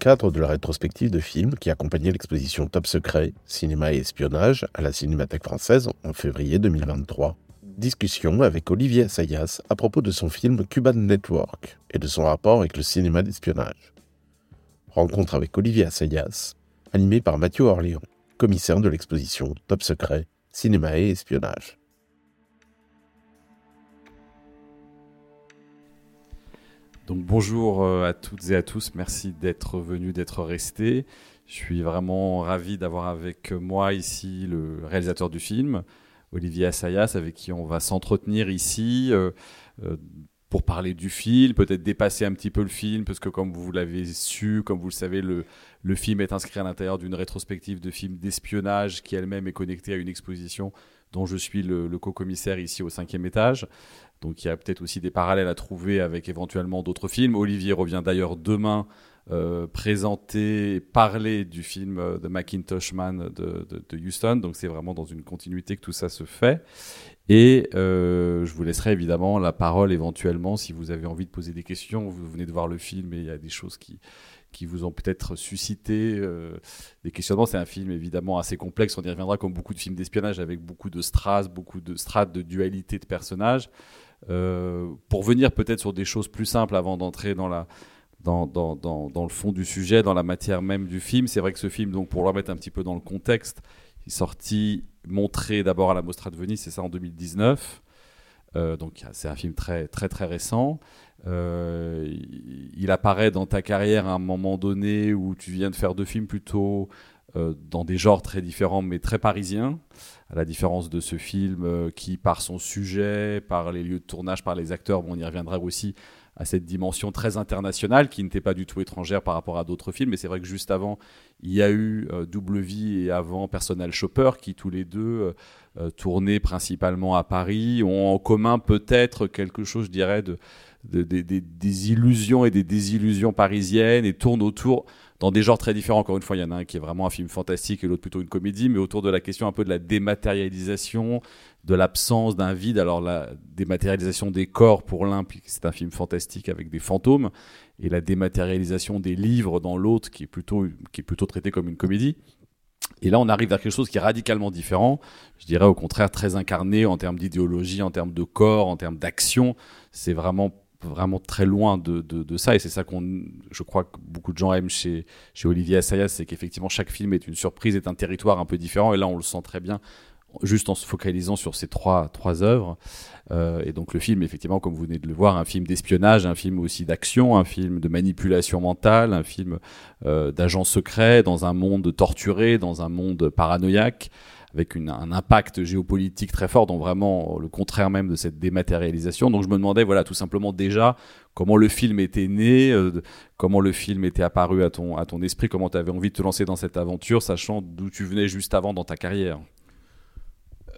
Cadre de la rétrospective de films qui accompagnait l'exposition Top Secret, Cinéma et Espionnage à la Cinémathèque française en février 2023. Discussion avec Olivier Assayas à propos de son film Cuban Network et de son rapport avec le cinéma d'espionnage. Rencontre avec Olivier Assayas, animé par Mathieu Orléans, commissaire de l'exposition Top Secret, Cinéma et Espionnage. Donc bonjour euh, à toutes et à tous, merci d'être venus, d'être restés. Je suis vraiment ravi d'avoir avec moi ici le réalisateur du film, Olivier Assayas, avec qui on va s'entretenir ici euh, euh, pour parler du film, peut-être dépasser un petit peu le film, parce que comme vous l'avez su, comme vous le savez, le, le film est inscrit à l'intérieur d'une rétrospective de films d'espionnage qui elle-même est connectée à une exposition dont je suis le, le co-commissaire ici au cinquième étage. Donc il y a peut-être aussi des parallèles à trouver avec éventuellement d'autres films. Olivier revient d'ailleurs demain euh, présenter, parler du film euh, The Macintosh Man de, de, de Houston. Donc c'est vraiment dans une continuité que tout ça se fait. Et euh, je vous laisserai évidemment la parole éventuellement si vous avez envie de poser des questions. Vous venez de voir le film et il y a des choses qui, qui vous ont peut-être suscité euh, des questionnements. C'est un film évidemment assez complexe, on y reviendra comme beaucoup de films d'espionnage avec beaucoup de strass, beaucoup de strates de dualité de personnages. Euh, pour venir peut-être sur des choses plus simples avant d'entrer dans la dans, dans, dans, le fond du sujet, dans la matière même du film. C'est vrai que ce film, donc pour le remettre un petit peu dans le contexte, il est sorti, montré d'abord à la Mostra de Venise, c'est ça en 2019. Euh, donc c'est un film très très très récent. Euh, il apparaît dans ta carrière à un moment donné où tu viens de faire deux films plutôt dans des genres très différents mais très parisiens, à la différence de ce film euh, qui, par son sujet, par les lieux de tournage, par les acteurs, bon, on y reviendra aussi à cette dimension très internationale qui n'était pas du tout étrangère par rapport à d'autres films. Mais c'est vrai que juste avant, il y a eu euh, Double Vie et avant Personal Shopper qui tous les deux euh, euh, tournaient principalement à Paris, ont en commun peut-être quelque chose, je dirais, de, des illusions et des désillusions parisiennes et tournent autour dans des genres très différents. Encore une fois, il y en a un qui est vraiment un film fantastique et l'autre plutôt une comédie, mais autour de la question un peu de la dématérialisation, de l'absence d'un vide. Alors la dématérialisation des corps pour l'un, c'est un film fantastique avec des fantômes, et la dématérialisation des livres dans l'autre, qui est plutôt qui est plutôt traité comme une comédie. Et là, on arrive vers quelque chose qui est radicalement différent. Je dirais au contraire très incarné en termes d'idéologie, en termes de corps, en termes d'action. C'est vraiment vraiment très loin de, de, de ça. Et c'est ça qu'on je crois que beaucoup de gens aiment chez chez Olivier Assayas c'est qu'effectivement chaque film est une surprise est un territoire un peu différent. Et là on le sent très bien juste en se focalisant sur ces trois trois œuvres. Euh, et donc le film effectivement comme vous venez de le voir un film d'espionnage un film aussi d'action un film de manipulation mentale un film euh, d'agent secret dans un monde torturé dans un monde paranoïaque avec un impact géopolitique très fort, donc vraiment le contraire même de cette dématérialisation. Donc je me demandais, voilà, tout simplement déjà comment le film était né, euh, comment le film était apparu à ton, à ton esprit, comment tu avais envie de te lancer dans cette aventure, sachant d'où tu venais juste avant dans ta carrière.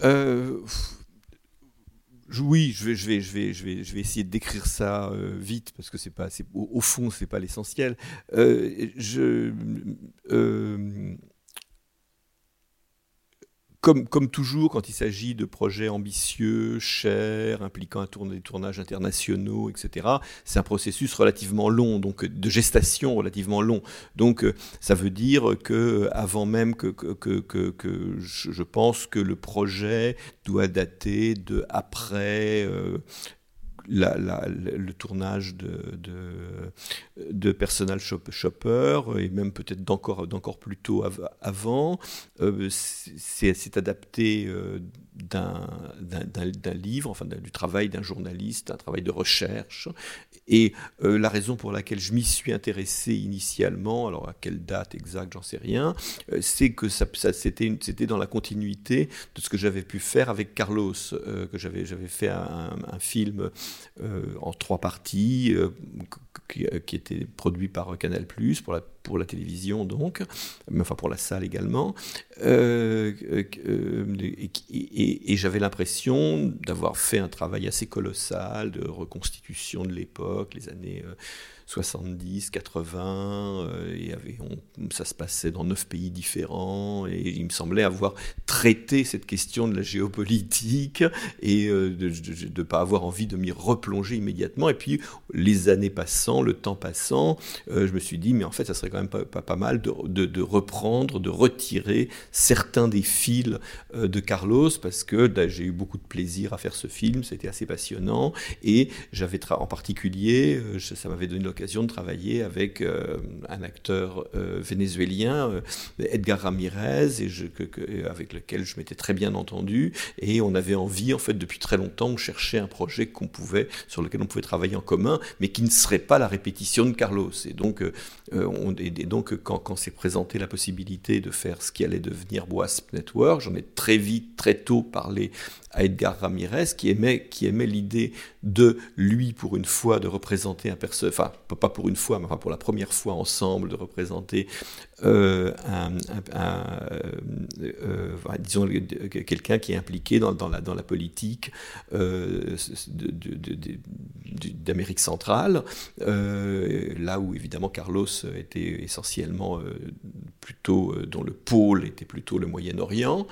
Euh, oui, je vais, je vais, je vais, je vais, je vais essayer de décrire ça euh, vite parce que c'est pas, au, au fond, c'est pas l'essentiel. Euh, je, euh, comme, toujours, quand il s'agit de projets ambitieux, chers, impliquant un tourne, des tournages internationaux, etc., c'est un processus relativement long, donc de gestation relativement long. Donc, ça veut dire que avant même que, que, que, que, je, pense que le projet doit dater de après. Euh, la, la, le tournage de, de, de Personal Shopper et même peut-être d'encore, plus tôt av avant. Euh, adapté euh, d'un livre, enfin du travail d'un journaliste, un travail de recherche. Et euh, la raison pour laquelle je m'y suis intéressé initialement, alors à quelle date exacte, j'en sais rien, euh, c'est que ça, c'était dans la continuité de ce que j'avais pu faire avec Carlos, euh, que j'avais fait un, film en trois parties qui, qui, était produit par Canal+, pour la pour la télévision donc, mais enfin pour la salle également. Euh, euh, et, j'avais l'impression d'avoir fait un travail assez colossal de reconstitution de l'époque, les années euh, 70, 80, euh, et ça se passait dans neuf pays différents, et il me semblait avoir traité cette question de la géopolitique et euh, de ne pas avoir envie de m'y replonger immédiatement. Et puis, les années passant, le temps passant, euh, je me suis dit, mais en fait, ça serait quand même pas, mal de, de, reprendre, de retirer certains des fils de Carlos, parce que bah, j'ai eu beaucoup de plaisir à faire ce film, c'était assez passionnant, et j'avais en particulier, ça m'avait donné l'occasion de travailler avec euh, un acteur euh, vénézuélien, euh, Edgar Ramirez, et avec lequel je m'étais très bien entendu. Et on avait envie, en fait, depuis très longtemps, de chercher un projet sur lequel on pouvait travailler en commun, mais qui ne serait pas la répétition de Carlos. Et donc, on, quand, s'est présenté la possibilité de faire ce qui allait devenir Wasp Network, j'en ai très vite, très tôt parlé à Edgar Ramirez, qui aimait, qui aimait l'idée de lui, pour une fois, de représenter un personnage, enfin, pas pour une fois, mais enfin pour la première fois ensemble, de représenter euh, un, euh, disons, quelqu'un qui est impliqué dans, la, dans la politique euh, d'Amérique centrale, là où évidemment Carlos était essentiellement plutôt, dont le pôle était plutôt le Moyen-Orient.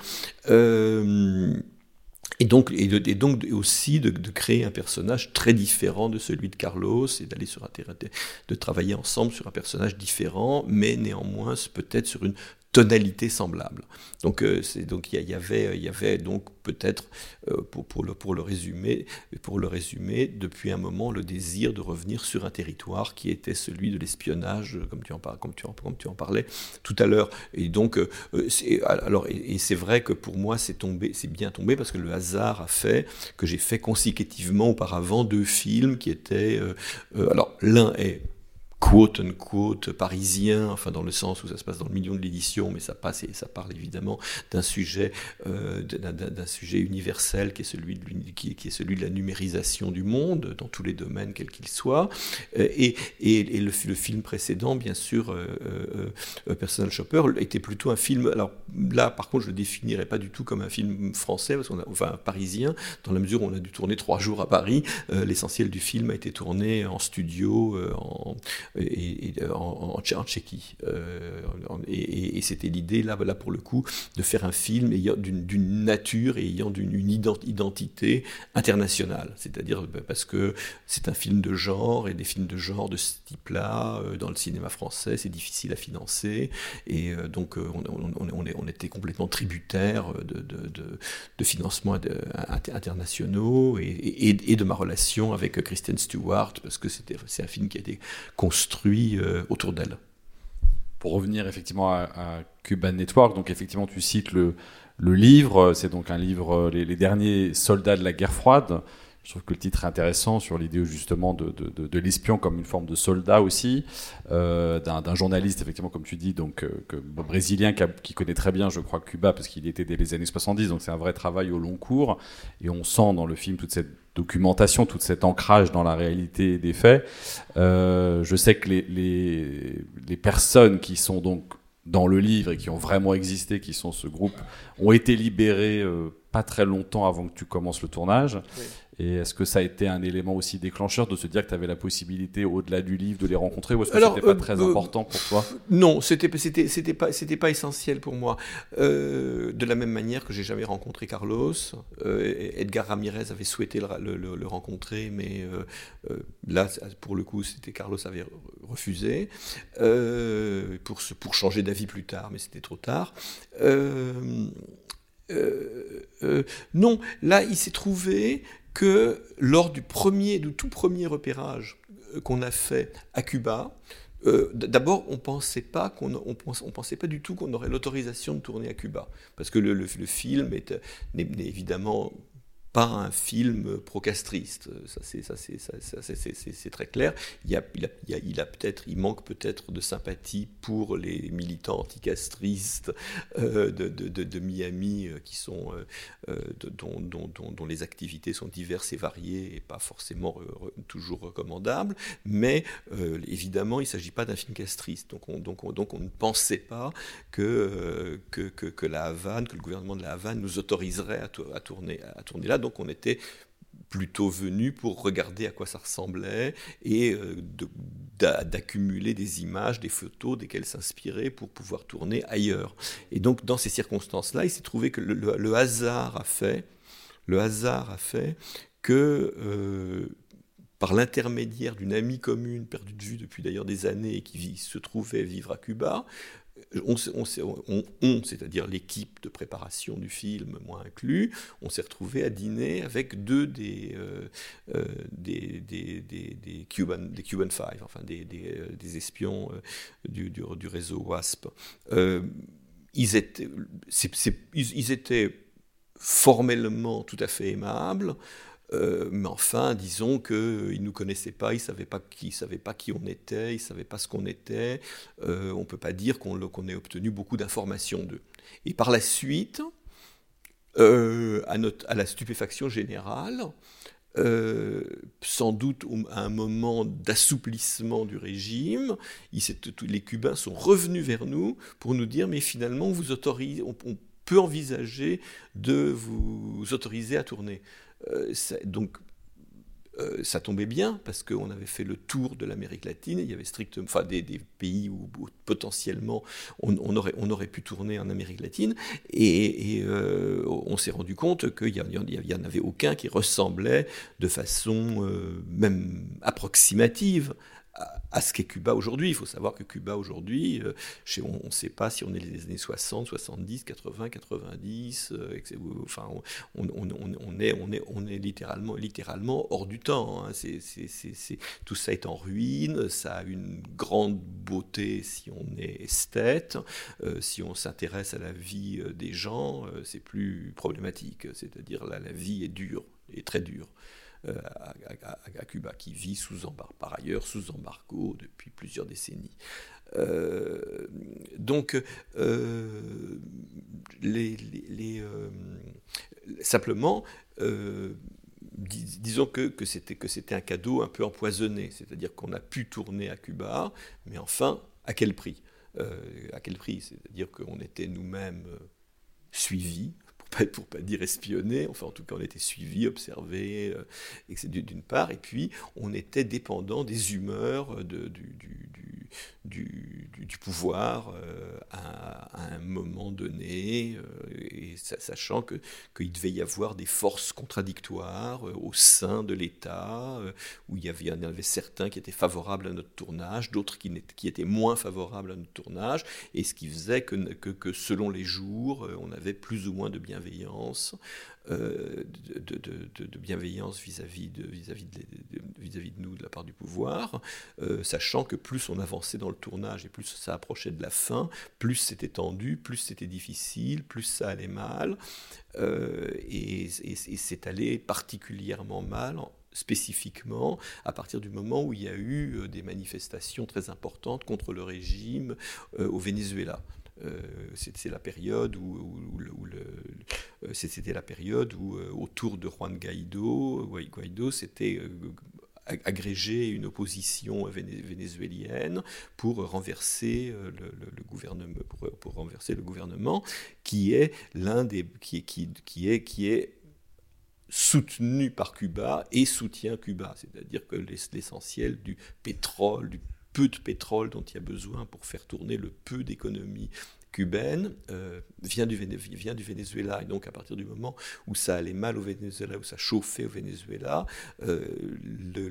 Et donc, et, donc aussi de, créer un personnage très différent de celui de Carlos et d'aller sur un terrain, de travailler ensemble sur un personnage différent, mais néanmoins peut-être sur une tonalité semblable. Donc euh, c'est donc il y, avait il y avait donc peut-être euh, pour, le pour le résumer pour le résumer depuis un moment le désir de revenir sur un territoire qui était celui de l'espionnage comme tu en parles comme tu en, comme tu en parlais tout à l'heure et donc euh, alors et, c'est vrai que pour moi c'est tombé c'est bien tombé parce que le hasard a fait que j'ai fait consécutivement auparavant deux films qui étaient alors l'un est quote unquote parisien, enfin dans le sens où ça se passe dans le milieu de l'édition, mais ça passe et ça parle évidemment d'un sujet, euh, d'un sujet universel qui est, celui de, la numérisation du monde dans tous les domaines quels qu'ils soient. Euh, et, le, film précédent, bien sûr, euh, Personal Shopper, était plutôt un film. Alors là, par contre, je le définirais pas du tout comme un film français, enfin parisien, dans la mesure où on a dû tourner trois jours à Paris. L'essentiel du film a été tourné en studio, en et, en, en, Tchéquie. Euh, et, c'était l'idée, là, pour le coup, de faire un film ayant d'une nature et ayant une identité internationale. C'est-à-dire bah, parce que c'est un film de genre, et des films de genre de ce type-là, euh, dans le cinéma français, c'est difficile à financer. Et euh, donc, on, était complètement tributaire de, financements internationaux et, de ma relation avec Kristen Stewart, parce que c'est un film qui a été construit euh, autour d'elle. Pour revenir effectivement à, Cuban Network, donc effectivement tu cites le, livre, c'est donc un livre, euh, les, derniers soldats de la guerre froide. Je trouve que le titre est intéressant sur l'idée justement de, l'espion comme une forme de soldat aussi, euh, d'un journaliste effectivement comme tu dis, donc brésilien qui, qui, connaît très bien, je crois, Cuba parce qu'il était dès les années 70, donc c'est un vrai travail au long cours et on sent dans le film toute cette documentation, tout cet ancrage dans la réalité des faits. Euh, je sais que les, les, les, personnes qui sont donc dans le livre et qui ont vraiment existé, qui sont ce groupe, ont été libérées euh, pas très longtemps avant que tu commences le tournage. Et est-ce que ça a été un élément aussi déclencheur de se dire que tu avais la possibilité, au-delà du livre, de les rencontrer Ou est-ce que c'était pas euh, très euh, important pour toi? Non, c'était pas pas essentiel pour moi. Euh, de la même manière que j'ai jamais rencontré Carlos, Edgar Ramirez avait souhaité le, le, rencontrer, mais là, pour le coup, c'était Carlos avait refusé pour pour changer d'avis plus tard, mais c'était trop tard. non, là, il s'est trouvé que lors du premier, du tout premier repérage euh, qu'on a fait à Cuba, euh, D'abord, on pensait pas qu'on pensait pas du tout qu'on aurait l'autorisation de tourner à Cuba, parce que le, film est, évidemment pas un film procastriste. Ça, c'est, ça, c'est, très clair. Il, a, peut-être, il manque peut-être de sympathie pour les militants anticastristes euh, de, Miami, dont, les activités sont diverses et variées et pas forcément toujours recommandables. Mais euh, évidemment, il ne s'agit pas d'un film castriste. Donc on, ne pensait pas que, euh, que, la Havane, que le gouvernement de la Havane nous autoriserait à tourner, à tourner là. Donc on était plutôt venu pour regarder à quoi ça ressemblait et euh, d'accumuler des images, des photos desquelles s'inspirer pour pouvoir tourner ailleurs. Et donc dans ces circonstances-là, il s'est trouvé que le, hasard a fait, le hasard a fait que euh, par l'intermédiaire d'une amie commune perdue de vue depuis d'ailleurs des années et qui se trouvait vivre à Cuba, on, c'est-à-dire l'équipe de préparation du film, moi inclus, on s'est retrouvé à dîner avec deux des, euh, euh, des, des, des, des Cuban, des Cuban Five, enfin des, des, euh, espions du, du, réseau WASP. Ils, étaient, ils étaient formellement tout à fait aimables. Euh, mais enfin, disons qu'ils ne nous connaissaient pas, ils ne savaient pas qui, on était, ils ne savaient pas ce qu'on était. Euh, on ne peut pas dire qu'on ait obtenu beaucoup d'informations d'eux. Et par la suite, euh, à, la stupéfaction générale, euh, sans doute à un moment d'assouplissement du régime, les Cubains sont revenus vers nous pour nous dire mais finalement vous autorise, on peut envisager de vous autoriser à tourner. Euh, donc euh, ça tombait bien parce qu'on avait fait le tour de l'Amérique latine, il y avait strictement, enfin des, pays où, potentiellement on, aurait, on aurait pu tourner en Amérique latine, et, euh, on s'est rendu compte qu'il n'y en avait aucun qui ressemblait de façon même approximative à, ce qu'est Cuba aujourd'hui. Il faut savoir que Cuba aujourd'hui, euh, on ne sait pas si on est les années 60, 70, 80, 90, euh, etc. enfin, on, est, est, est littéralement, hors du temps. hein. Tout ça est en ruine, ça a une grande beauté si on est esthète, Euh, si on s'intéresse à la vie euh, des gens, c'est plus problématique. C'est-à-dire là, la vie est dure, et très dure. Euh, à, Cuba, qui vit sous par ailleurs sous embargo depuis plusieurs décennies. Donc, les, simplement, dis- disons que, c'était un cadeau un peu empoisonné, c'est-à-dire qu'on a pu tourner à Cuba, mais enfin, à quel prix? Euh, À quel prix? C'est-à-dire qu'on était nous-mêmes euh, suivis, pas, pour pas dire espionnés, enfin en tout cas on était suivis, observés, euh, d'une part, et puis on était dépendant des humeurs euh, de- du- du, pouvoir euh, à, un moment donné, euh, et sa- sachant que qu'il devait y avoir des forces contradictoires euh, au sein de l'État, où il y, avait, en avait certains qui étaient favorables à notre tournage, d'autres qui, qui étaient moins favorables à notre tournage, et ce qui faisait que, que, que selon les jours, on avait plus ou moins de bienveillance, de, de- bienveillance vis-à-vis de, vis-à-vis de, de- vis-à-vis de nous de la part du pouvoir, sachant que plus on avançait dans le tournage et plus ça approchait de la fin, plus c'était tendu, plus c'était difficile, plus ça allait mal, euh, et, c'est allé particulièrement mal en- spécifiquement à partir du moment où il y a eu euh, des manifestations très importantes contre le régime euh, au Venezuela. Euh, la période où, où- c'était la période où autour de Juan Guaido, Guai- Guaido ag- agrégé une opposition véné- vénézuélienne pour renverser euh, le, gouvernement pour, renverser le gouvernement qui est l'un des qui est soutenu par Cuba et soutient Cuba, c'est-à-dire que l'ess- l'essentiel du pétrole, du peu de pétrole dont il y a besoin pour faire tourner le peu d'économie cubaine euh, vient, du Venezuela. Et donc, à partir du moment où ça allait mal au Venezuela, où ça chauffait au Venezuela, le,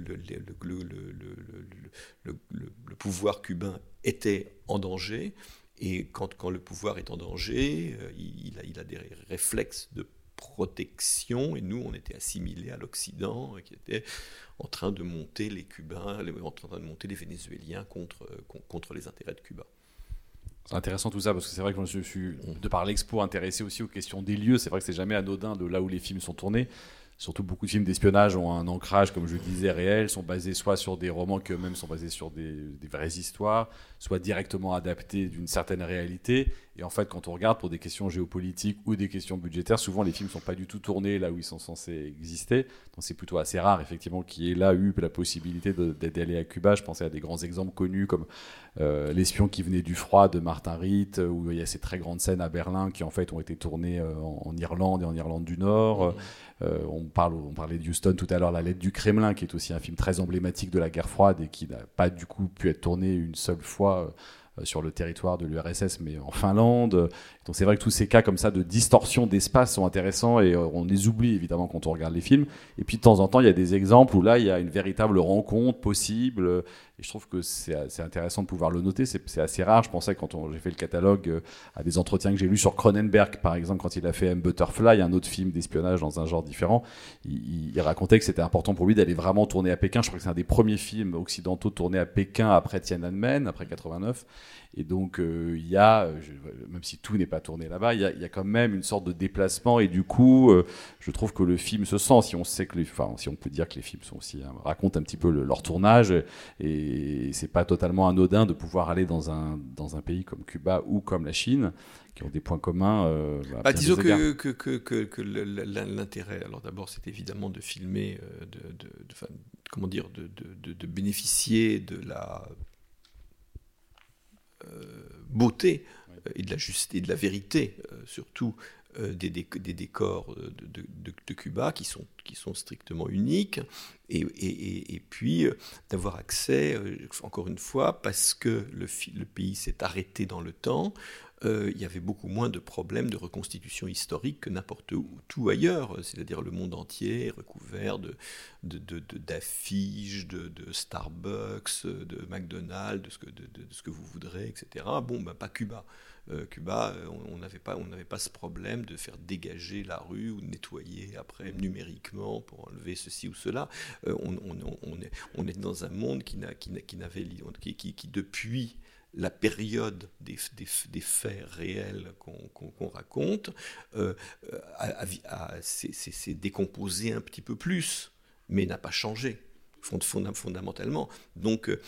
pouvoir cubain était en danger. Et quand, le pouvoir est en danger, euh, il, a, des réflexes de protection et nous on était assimilés à l'Occident euh, qui était en train de monter les Cubains, en train de monter les Vénézuéliens contre les intérêts de Cuba. C'est intéressant tout ça parce que c'est vrai que je me suis, de par l'expo, intéressé aussi aux questions des lieux. C'est vrai que c'est jamais anodin de là où les films sont tournés. Surtout beaucoup de films d'espionnage ont un ancrage, comme je le disais, réel, sont basés soit sur des romans qui eux-mêmes sont basés sur des, des vraies histoires, soit directement adaptés d'une certaine réalité. Et en fait, quand on regarde pour des questions géopolitiques ou des questions budgétaires, souvent les films sont pas du tout tournés là où ils sont censés exister. Donc c'est plutôt assez rare, effectivement, qu'il y ait là eu la possibilité d'aller à Cuba. Je pensais à des grands exemples connus comme euh, L'espion qui venait du froid de Martin Ritt, euh, où il y a ces très grandes scènes à Berlin qui en fait ont été tournées euh, en, en Irlande et en Irlande du Nord. Euh, on, parle, on parlait de Houston tout à l'heure, La lettre du Kremlin, qui est aussi un film très emblématique de la guerre froide et qui n'a pas du coup pu être tourné une seule fois euh, sur le territoire de l'URSS, mais en Finlande. Donc c'est vrai que tous ces cas comme ça de distorsion d'espace sont intéressants et euh, on les oublie évidemment quand on regarde les films. Et puis de temps en temps, il y a des exemples où là, il y a une véritable rencontre possible. Et je trouve que c'est intéressant de pouvoir le noter. C'est assez rare. Je pensais quand j'ai fait le catalogue euh, à des entretiens que j'ai lus sur Cronenberg, par exemple, quand il a fait M. Butterfly, un autre film d'espionnage dans un genre différent. Il- il racontait que c'était important pour lui d'aller vraiment tourner à Pékin. Je crois que c'est un des premiers films occidentaux tournés à Pékin après Tiananmen, après 89. Et donc, euh, il y a, euh, je- même si tout n'est pas tourné là-bas, il y, a, il y a quand même une sorte de déplacement. Et du coup, euh, je trouve que le film se sent, si on sait que les, enfin, si on peut dire que les films sont aussi, hein, racontent un petit peu le- leur tournage. Et c'est pas totalement anodin de pouvoir aller dans un, dans un pays comme Cuba ou comme la Chine, qui ont des points communs. euh, Bah, bien disons que, que, que, que, que le- le- l'intérêt, alors d'abord, c'est évidemment de filmer, de, de, de- enfin, comment dire, de, bénéficier de la beauté euh, et de la juste et de la vérité, euh, surtout euh, des, déc- des décors de, Cuba qui sont, qui sont strictement uniques, et, et, et- puis euh, d'avoir accès, euh, encore une fois, parce que le, le pays s'est arrêté dans le temps, euh, il y avait beaucoup moins de problèmes de reconstitution historique que n'importe où tout ailleurs, c'est-à-dire le monde entier est recouvert de, d'affiches, de, Starbucks, de McDonald's, de ce, que, de, ce que vous voudrez, etc. Bon, ben, pas Cuba. Euh, Cuba, euh, on n'avait pas, on pas ce problème de faire dégager la rue ou nettoyer après numériquement pour enlever ceci ou cela. On, on- est, on est dans un monde qui, n'a, qui, qui, qui- qui, depuis la période des, faits réels qu'on, raconte, euh, a- s'est, s'est- s'est décomposé un petit peu plus, mais n'a pas changé fond- fonda- fondamentalement. Donc, euh,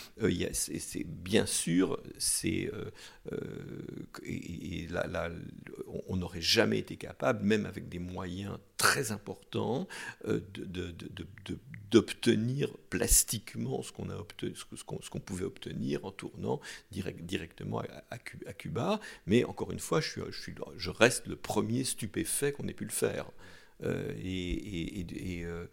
a- c'est, bien sûr, c'est, euh, euh, on- n'aurait jamais été capable, même avec des moyens très importants, euh, de, de- d'obtenir plastiquement ce qu'on, a obtenu, ce, qu'on, qu'on pouvait obtenir en tournant direct- directement à, à Cu- à Cuba. Mais encore une fois, je, suis- je reste le premier stupéfait qu'on ait pu le faire. Euh, et, euh,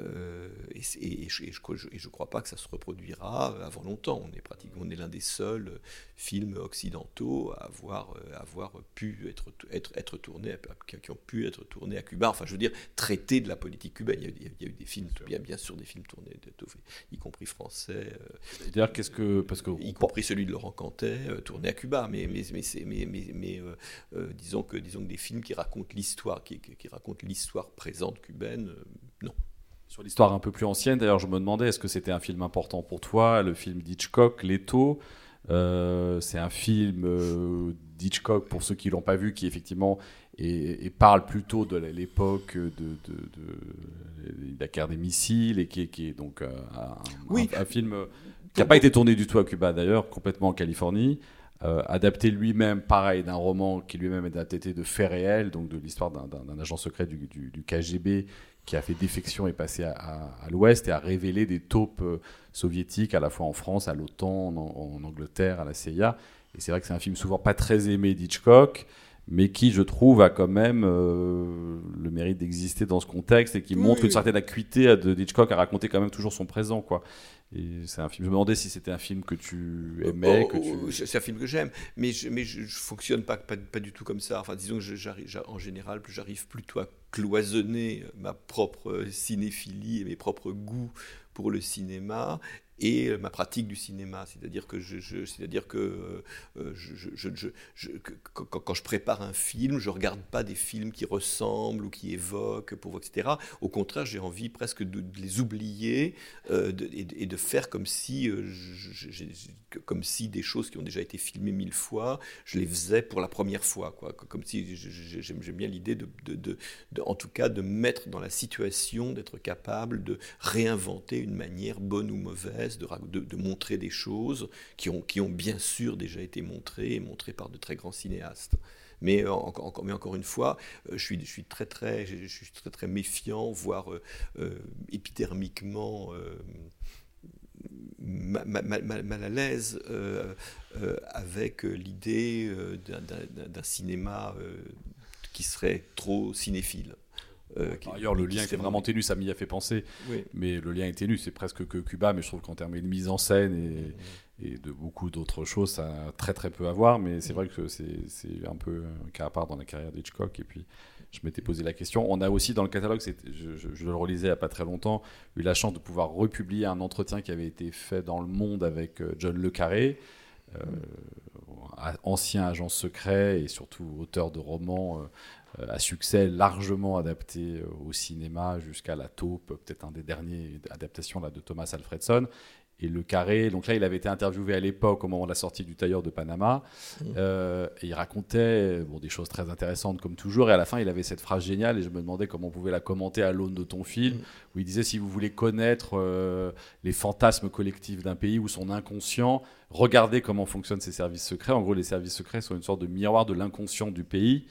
euh, je ne crois pas que ça se reproduira avant longtemps. On est pratiquement on est l'un des seuls films occidentaux à avoir, euh, à avoir pu être, être, être tournés, qui ont pu être tournés à Cuba. Enfin, je veux dire, traiter de la politique cubaine. Il y a, il y eu des films, bien, bien sûr, des films tournés, y compris français. euh, D'ailleurs, qu'est-ce que. Parce que. y compris celui de Laurent Cantet, euh, tourné à Cuba. Mais, mais, mais, mais, mais, mais, euh, euh, disons, que, disons que des films qui racontent l'histoire, qui, qui racontent l'histoire présente cubaine, euh, non. Sur l'histoire un peu plus ancienne, d'ailleurs, je me demandais est-ce que c'était un film important pour toi, le film d'Hitchcock, Leto. Euh, c'est un film euh, d'Hitchcock, pour ceux qui l'ont pas vu, qui effectivement et, et parle plutôt de l'époque de, de, de, de la guerre des missiles et qui est, qui est donc euh, un, Oui. un- un film qui n'a pas été tourné du tout à Cuba d'ailleurs, complètement en Californie. Euh, adapté lui-même, pareil, d'un roman qui lui-même est adapté de faits réels, donc de l'histoire d'un- agent secret du, du- du KGB qui a fait défection et passé à, à- à l'Ouest et a révélé des taupes euh, soviétiques à la fois en France, à l'OTAN, en, en Angleterre, à la CIA. Et c'est vrai que c'est un film souvent pas très aimé d'Hitchcock, mais qui, je trouve, a quand même euh, le mérite d'exister dans ce contexte et qui Oui, montre oui. une certaine acuité d'Hitchcock à raconter quand même toujours son présent, quoi. C'est un film. Je me demandais si c'était un film que tu aimais, Oh, que oh, tu. C'est un film que j'aime, mais je, mais je, je fonctionne pas, pas, pas du tout comme ça. Enfin, disons que j'arrive, en général, j'arrive plutôt à cloisonner ma propre cinéphilie et mes propres goûts pour le cinéma et euh, ma pratique du cinéma. C'est-à-dire que, quand, je prépare un film, je regarde pas des films qui ressemblent ou qui évoquent, pour, etc. Au contraire, j'ai envie presque de, les oublier euh, et, de- faire comme si, euh, comme si des choses qui ont déjà été filmées mille fois, je les faisais pour la première fois. Quoi. Comme si j'aime, bien l'idée de- en tout cas, de mettre dans la situation d'être capable de réinventer une manière bonne ou mauvaise, de, montrer des choses qui ont, bien sûr déjà été montrées et montrées par de très grands cinéastes. Mais, euh, encore, une fois, euh, je suis, très, très, méfiant, voire épidermiquement euh, ma- ma- ma- ma- mal à l'aise avec l'idée d'un- cinéma qui serait trop cinéphile. Euh, qui- Par ailleurs, le lien était vraiment ténu, ça m'y a fait penser. Oui. Mais le lien est ténu, c'est presque que Cuba, mais je trouve qu'en termes de mise en scène et, et de beaucoup d'autres choses, ça a très très peu à voir. Mais c'est vrai que c'est un peu un cas à part dans la carrière d'Hitchcock. Et puis, je m'étais posé la question. On a aussi dans le catalogue, je, je- je le relisais il n'y a pas très longtemps, eu la chance de pouvoir republier un entretien qui avait été fait dans Le Monde avec euh, John Le Carré. euh, a- ancien agent secret et surtout auteur de romans euh, à succès largement adaptés euh, au cinéma jusqu'à La Taupe, peut-être un des derniers adaptations là, de Thomas Alfredson. Et Le Carré, donc là, il avait été interviewé à l'époque au moment de la sortie du Tailleur de Panama. Euh, et il racontait bon, des choses très intéressantes comme toujours. Et à la fin, il avait cette phrase géniale et je me demandais comment on pouvait la commenter à l'aune de ton film, où il disait si vous voulez connaître euh, les fantasmes collectifs d'un pays ou son inconscient, regardez comment fonctionnent ces services secrets. En gros, les services secrets sont une sorte de miroir de l'inconscient du pays.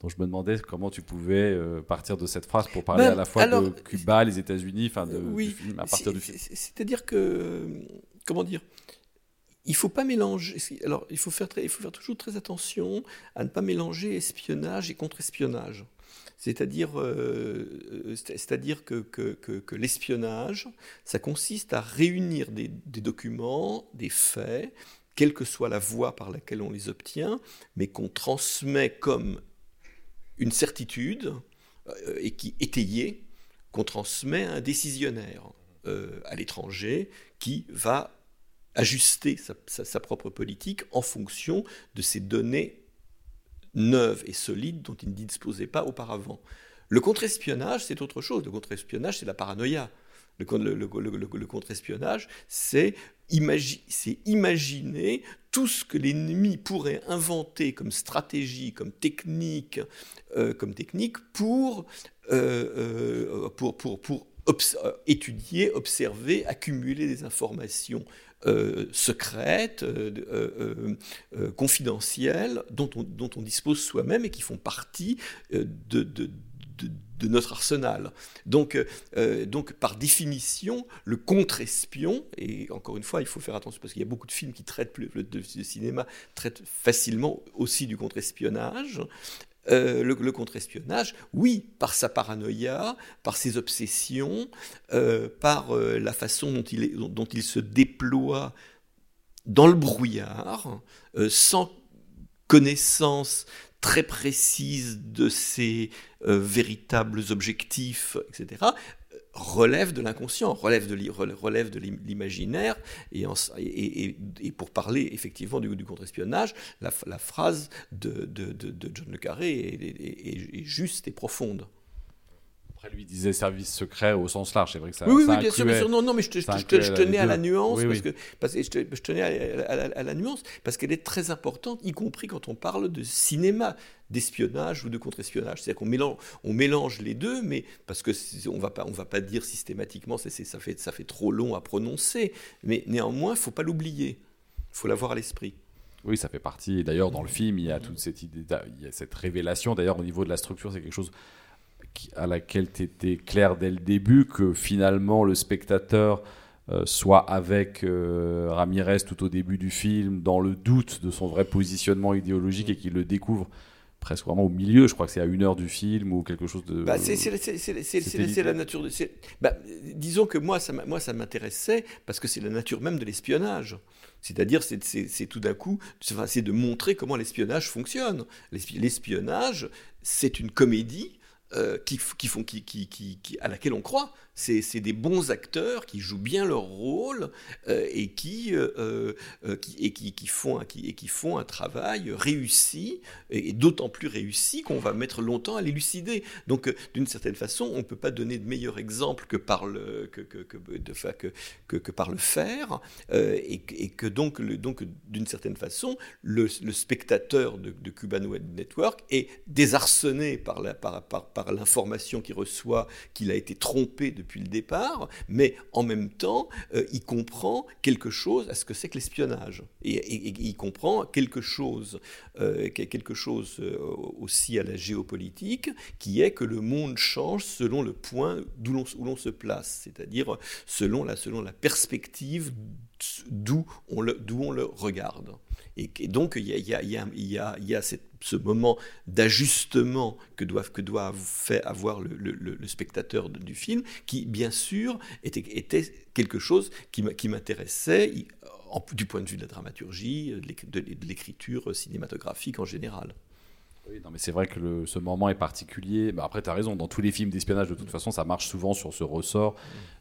Donc je me demandais comment tu pouvais euh, partir de cette phrase pour parler Ben, à la fois alors, de Cuba, les États-Unis, enfin de, Euh, oui, du film, à partir du film. c'est- C'est-à-dire que, comment dire, il faut pas mélanger. Alors, il faut faire, très- il faut faire toujours très attention à ne pas mélanger espionnage et contre-espionnage. C'est-à-dire, euh, c'est- c'est-à-dire que, que- que- que l'espionnage, ça consiste à réunir des, des documents, des faits, quelle que soit la voie par laquelle on les obtient, mais qu'on transmet comme une certitude euh, et qui étayée qu'on transmet à un décisionnaire euh, à l'étranger qui va ajuster sa, propre politique en fonction de ces données neuves et solides dont il ne disposait pas auparavant. Le contre-espionnage, c'est autre chose. Le contre-espionnage, c'est la paranoïa. Le- le contre-espionnage, c'est c'est imaginer tout ce que l'ennemi pourrait inventer comme stratégie, comme technique, euh, comme technique pour, euh, euh, pour, pour, étudier, observer, accumuler des informations secrètes, de- confidentielles, dont on, dispose soi-même et qui font partie de- de notre arsenal. Donc, euh, euh, donc, par définition, le contre-espion, et encore une fois, il faut faire attention parce qu'il y a beaucoup de films qui traitent, le, de- cinéma traite facilement aussi du contre-espionnage. Euh, le, contre-espionnage, oui, par sa paranoïa, par ses obsessions, par la façon dont il, est- dont- il se déploie dans le brouillard, sans connaissance très précise de ses euh, véritables objectifs, etc., relève de l'inconscient, relève de l'imaginaire, et, pour parler effectivement du, du contre-espionnage, la, phrase de, John Le Carré est juste et profonde. Après, lui disait service secret au sens large, c'est vrai que ça. oui, oui, ça oui, bien sûr, bien sûr. Non, non, mais je, te- je te- je tenais à la nuance Oui, parce que parce que je, te- je tenais à, à- à- à la nuance parce qu'elle est très importante, y compris quand on parle de cinéma, d'espionnage ou de contre-espionnage. C'est-à-dire qu'on mélange, on mélange les deux, mais parce que on va pas, on va pas dire systématiquement, c'est- ça fait, ça fait trop long à prononcer. Mais néanmoins, faut pas l'oublier. Il faut l'avoir à l'esprit. Oui, ça fait partie. D'ailleurs, dans le film, il y a toute cette idée, il y a cette révélation. D'ailleurs, au niveau de la structure, c'est quelque chose à laquelle tu étais clair dès le début, que finalement, le spectateur euh, soit avec euh, Ramirez tout au début du film, dans le doute de son vrai positionnement idéologique et qu'il le découvre presque vraiment au milieu. Je crois que c'est à une heure du film ou quelque chose de. Bah, c'est la nature de. bah, disons que moi, ça, moi, ça m'intéressait parce que c'est la nature même de l'espionnage. C'est-à-dire, c'est- tout d'un coup, c'est de montrer comment l'espionnage fonctionne. L'espi- L'espionnage, c'est une comédie euh, qui, qui font, qui- qui- à laquelle on croit. C'est des bons acteurs qui jouent bien leur rôle euh, et, qui, euh, euh, qui, et, qui, font, et qui font un travail réussi, et, d'autant plus réussi qu'on va mettre longtemps à l'élucider. Donc, d'une certaine façon, on ne peut pas donner de meilleur exemple que par le, que, que, que, par le faire, et, que- donc, donc d'une certaine façon, le, spectateur de, de Cuban Web Network est désarçonné par la- par, par, par l'information qu'il reçoit, qu'il a été trompé depuis le départ, mais en même temps, euh, il comprend quelque chose à ce que c'est que l'espionnage. Et, il comprend quelque chose, euh, quelque chose euh, aussi à la géopolitique, qui est que le monde change selon le point d'où l'on où l'on se place, c'est-à-dire selon la, perspective d'où on le, regarde. Et, donc, il y a cette- ce moment d'ajustement que doit, faire avoir le, spectateur du film, qui, bien sûr, était, quelque chose qui m'intéressait du point de vue de la dramaturgie, de l'écriture cinématographique en général. Oui, non, mais c'est vrai que ce moment est particulier. Bah, après, tu as raison, dans tous les films d'espionnage, de toute façon, ça marche souvent sur ce ressort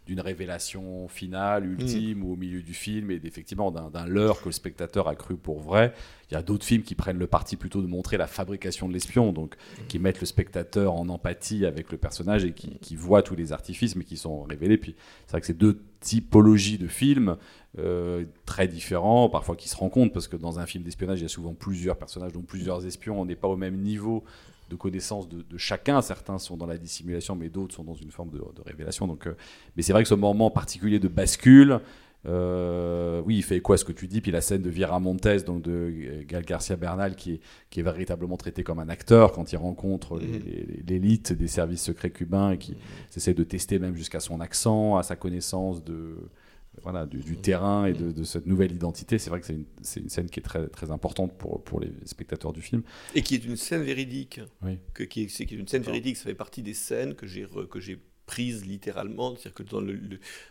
d'une révélation finale, ultime, ou au milieu du film, et effectivement d'un leurre que le spectateur a cru pour vrai. Il y a d'autres films qui prennent le parti plutôt de montrer la fabrication de l'espion, donc qui mettent le spectateur en empathie avec le personnage et qui, qui voient tous les artifices, mais qui sont révélés. Puis c'est vrai que c'est deux typologies de films euh, très différents, parfois qui se rencontrent, parce que dans un film d'espionnage, il y a souvent plusieurs personnages, donc plusieurs espions. On n'est pas au même niveau de connaissance de, chacun. Certains sont dans la dissimulation, mais d'autres sont dans une forme de, de révélation. Donc, euh, mais c'est vrai que ce moment particulier de bascule, euh, oui, il fait à ce que tu dis. Puis la scène de Viera Montes, donc de Gal Garcia Bernal, qui est, qui est véritablement traité comme un acteur quand il rencontre les- l'élite des services secrets cubains et qui essaie de tester même jusqu'à son accent, à sa connaissance de voilà, du, du terrain et de, de cette nouvelle identité. C'est vrai que c'est une, scène qui est très, très importante pour, pour les spectateurs du film. Et qui est une scène véridique. Oui. Que, qui est, c'est qui est une scène véridique, ça fait partie des scènes que j'ai prises littéralement. C'est-à-dire que dans le,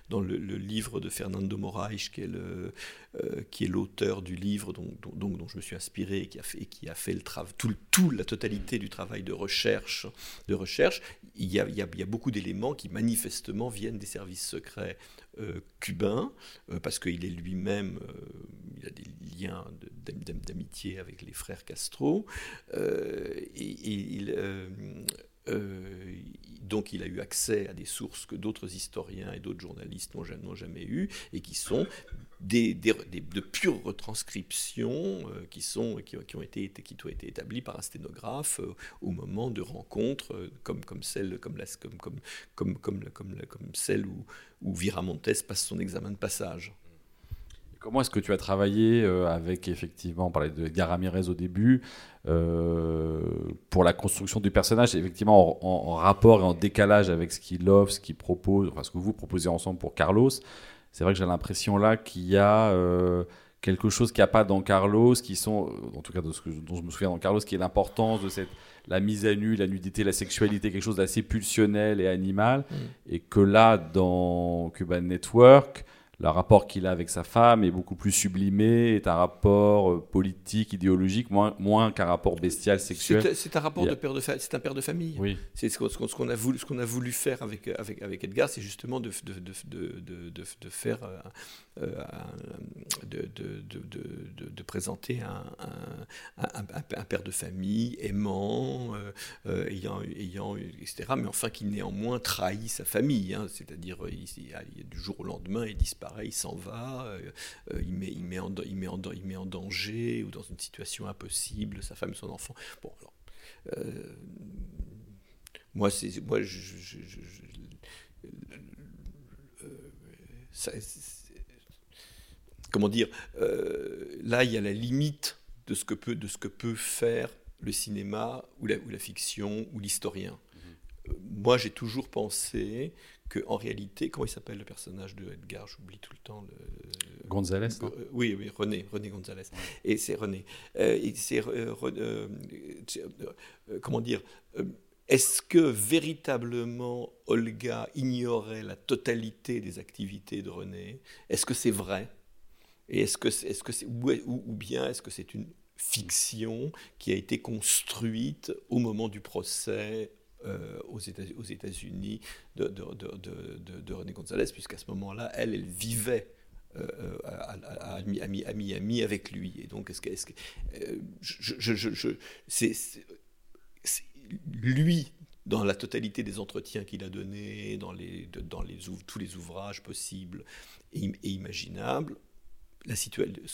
dans le, livre de Fernando Moraes, qui est le euh, l'auteur du livre dont, dont, dont je me suis inspiré et qui a fait, qui a fait le tout, tout, la totalité du travail de recherche, de recherche, il y a, il y a, beaucoup d'éléments qui manifestement viennent des services secrets euh, cubains, euh, parce qu'il est lui-même, euh, il a des liens d'amitié avec les frères Castro, euh, et il, euh, donc il a eu accès à des sources que d'autres historiens et d'autres journalistes n'ont ja- n'ont jamais eues, et qui sont des, de pures retranscriptions euh, qui, sont, qui, ont- été, qui ont été établies par un sténographe euh, au moment de rencontres comme, comme, celle, comme, comme, comme, comme, comme, celle où, où Vira Montes passe son examen de passage. Comment est-ce que tu as travaillé euh, avec, effectivement, on parlait de Edgar Ramirez au début, euh, pour la construction du personnage, effectivement en, en- en rapport et en décalage avec ce qu'il offre, ce qu'il propose, enfin ce que vous proposez ensemble pour Carlos. C'est vrai que j'ai l'impression là qu'il y a euh, quelque chose qu'il n'y a pas dans Carlos, qui sont, en tout cas de ce que, dont je me souviens dans Carlos, qui est l'importance de cette la mise à nu, la nudité, la sexualité, quelque chose d'assez pulsionnel et animal, et que là, dans Cuban Network, le rapport qu'il a avec sa femme est beaucoup plus sublimé, est un rapport euh, politique, idéologique, moins, moins qu'un rapport bestial, sexuel. C'est un rapport a- de père de c'est un père de famille. Oui. C'est ce qu'on ce a voulu, ce qu'on a voulu faire avec, avec, avec Edgar, c'est justement de, de, de, de, de, de- de faire, euh, euh, de, de, de, de, de- de présenter un, un, un- un- un père de famille aimant, euh, euh, ayant, ayant, etc. Mais enfin qui néanmoins trahit sa famille. hein. C'est-à-dire, il, il a- il- du jour au lendemain, il disparaît, il s'en va, euh, il, met, il, met en, il, met en, il met en danger ou dans une situation impossible sa femme son enfant. Bon, alors. euh, moi, c'est moi, je, je- je- je- je- euh, ça- comment dire euh, Là, il y a la limite de ce que peut de ce que peut faire le cinéma ou la, ou la fiction ou l'historien. Euh, Moi, j'ai toujours pensé que en réalité, comment il s'appelle le personnage de Edgar? J'oublie tout le temps. Le, Gonzalez, Euh, oui, oui, René, René Gonzalez. Et c'est René. Euh, et c'est euh, comment dire Est-ce que véritablement Olga ignorait la totalité des activités de René? Est-ce que c'est vrai? Et est-ce que c'est, est-ce que c'est, ou bien est-ce que c'est une fiction qui a été construite au moment du procès euh, aux États- aux États-Unis de, de, de, de, René Gonzalez, puisqu'à ce moment-là, elle, elle vivait euh, euh, à, à- à Mi- à Mi- à Miami avec lui. Et donc, est-ce que, est-ce que, euh, je, je- je- c'est, lui, dans la totalité des entretiens qu'il a donnés, dans, les, dans les, tous les ouvrages possibles et imaginables, la ce,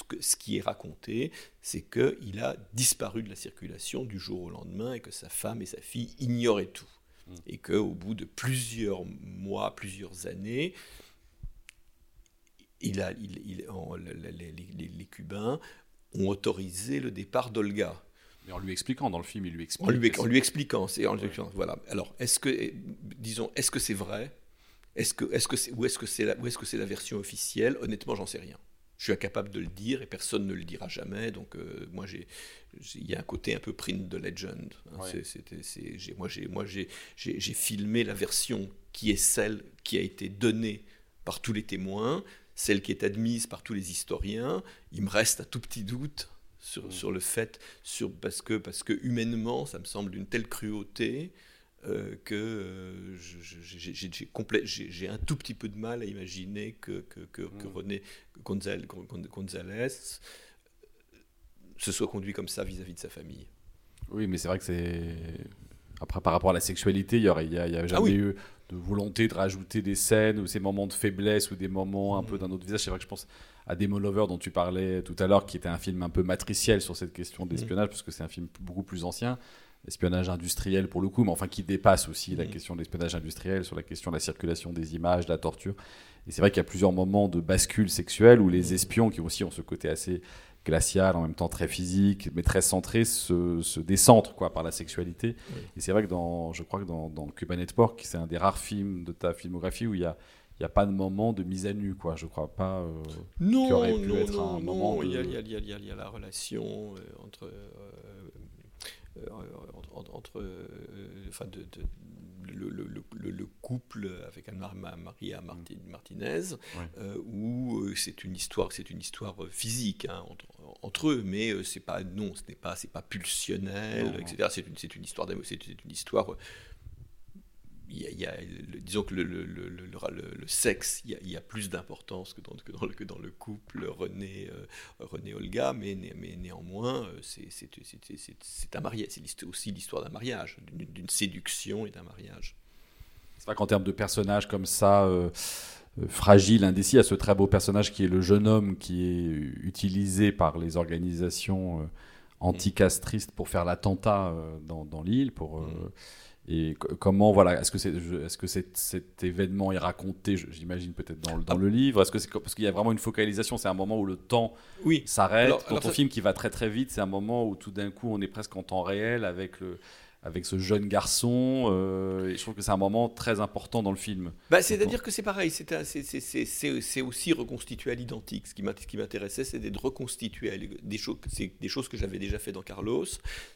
que- ce qui est raconté, c'est qu'il a disparu de la circulation du jour au lendemain et que sa femme et sa fille ignoraient tout. Et qu'au bout de plusieurs mois, plusieurs années, il a, il, il- en- les, les- les- les Cubains ont autorisé le départ d'Olga. Mais en lui expliquant, dans le film, il lui explique. En lui, en expliquant, c'est en lui expliquant, voilà. Alors, est-ce que, eh, disons, est-ce que c'est vrai? Est-ce que, est-ce que c'est, ou est-ce que c'est la, ou est-ce que c'est la version officielle? Honnêtement, j'en sais rien. Je suis incapable de le dire et personne ne le dira jamais. Donc, euh, moi, j'ai, il y a un côté un peu print de legend. hein. Ouais. C'est- j'ai- moi, j'ai, moi, j'ai, j'ai, filmé la version qui est celle qui a été donnée par tous les témoins, celle qui est admise par tous les historiens. Il me reste un tout petit doute sur, sur le fait, sur, parce, que, parce que humainement, ça me semble d'une telle cruauté euh, que euh, j'ai- un tout petit peu de mal à imaginer que, que, que, que Mm. René Gonzal- Gon- Gonzalez se soit conduit comme ça vis-à-vis de sa famille. Oui, mais c'est vrai que c'est. Après, par rapport à la sexualité, il n'y a, y a- y a jamais oui. eu de volonté de rajouter des scènes ou ces moments de faiblesse ou des moments un peu d'un autre visage. C'est vrai que je pense à Demon Lover dont tu parlais tout à l'heure, qui était un film un peu matriciel sur cette question d'espionnage, parce que c'est un film beaucoup plus ancien. Espionnage industriel pour le coup, mais enfin qui dépasse aussi la Mhm. question de l'espionnage industriel sur la question de la circulation des images, de la torture. Et c'est vrai qu'il y a plusieurs moments de bascule sexuelle où les espions, qui aussi ont ce côté assez glacial, en même temps très physique, mais très centré, se, se décentrent quoi, par la sexualité. Et c'est vrai que dans, je crois que dans, dans Cuban Network, c'est un des rares films de ta filmographie où il y a, il y a pas de moment de mise à nu, quoi. Je crois pas. euh, Non, qui aurait pu non, être non, un non, moment Il, y a, de- y y y y la relation euh, entre, euh, entre, entre, euh, enfin de, de- le, le- le- le- le couple avec Anna Maria Marti- Martinez, Ouais. euh, où euh, c'est une histoire, c'est une histoire euh, physique hein, entre, entre eux, mais euh, c'est pas non, ce n'est pas, c'est pas pulsionnel, Non, etc. C'est une, c'est une histoire, c'est une histoire. Il y a- il y a le- disons que le, le- le- le- sexe, il y a, il y a plus d'importance que dans, que, dans le, que dans le couple René, euh, René Olga, mais, né- mais néanmoins, c'est aussi l'histoire d'un mariage, d'une séduction et d'un mariage. C'est vrai qu'en termes de personnages comme ça, euh, euh, fragile, indécis, il y a ce très beau personnage qui est le jeune homme qui est utilisé par les organisations euh, anticastristes pour faire l'attentat dans, dans l'île. Pour, euh, Et co- comment, voilà, est-ce que, c'est, est-ce que c'est- cet événement est raconté, j'imagine peut-être dans, le- dans Ah. le livre Est-ce que c'est parce qu'il y a vraiment une focalisation C'est un moment où le temps Oui, s'arrête. Alors- Dans alors ton ça- film qui va très très vite, c'est un moment où tout d'un coup on est presque en temps réel avec le avec ce jeune garçon. euh, et je trouve que c'est un moment très important dans le film. Bah, C'est-à-dire que c'est pareil, c'est aussi reconstitué à l'identique. Ce qui m'intéressait, reconstitué à l'i- des choses, des choses que j'avais déjà fait dans Carlos,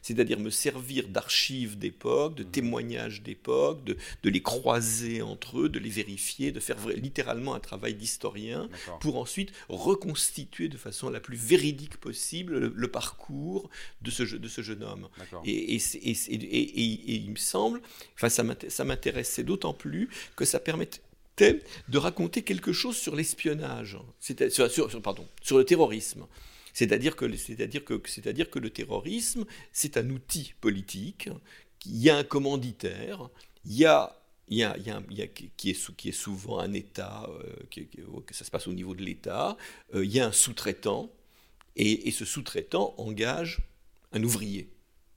c'est-à-dire me servir d'archives d'époque, de témoignages d'époque, de, de les croiser entre eux, de les vérifier, de faire littéralement un travail d'historien pour ensuite reconstituer de façon la plus véridique possible le, le parcours de ce, je- de ce jeune homme. Et, et, et- il me semble, enfin ça m'int- ça m'intéressait d'autant plus que ça permettait de raconter quelque chose sur l'espionnage, sur, sur- pardon, sur le terrorisme. C'est-à-dire que, le- terrorisme, c'est un outil politique. Il y a un commanditaire, il y a il qui, est, souvent un État, euh, ça se passe au niveau de l'État, euh, il y a un sous-traitant, et ce sous-traitant engage un ouvrier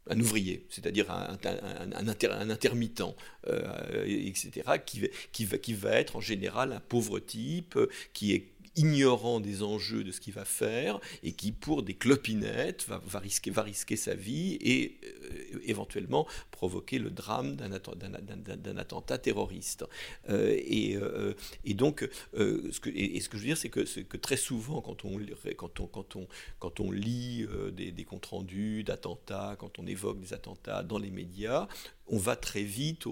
un ouvrier, c'est-à-dire un, inter- un intermittent, euh, etc., qui qui, va, qui va être en général un pauvre type euh, qui est ignorant des enjeux de ce qu'il va faire et qui, pour des clopinettes, va, risquer, sa vie et euh, éventuellement provoquer le drame d'un atten- d'un- d'un- d'un- d'un attentat terroriste. Euh, et, euh, et donc, ce que, je veux dire, c'est que, très souvent, quand on, lit des comptes rendus d'attentats, quand on évoque des attentats dans les médias, on va très vite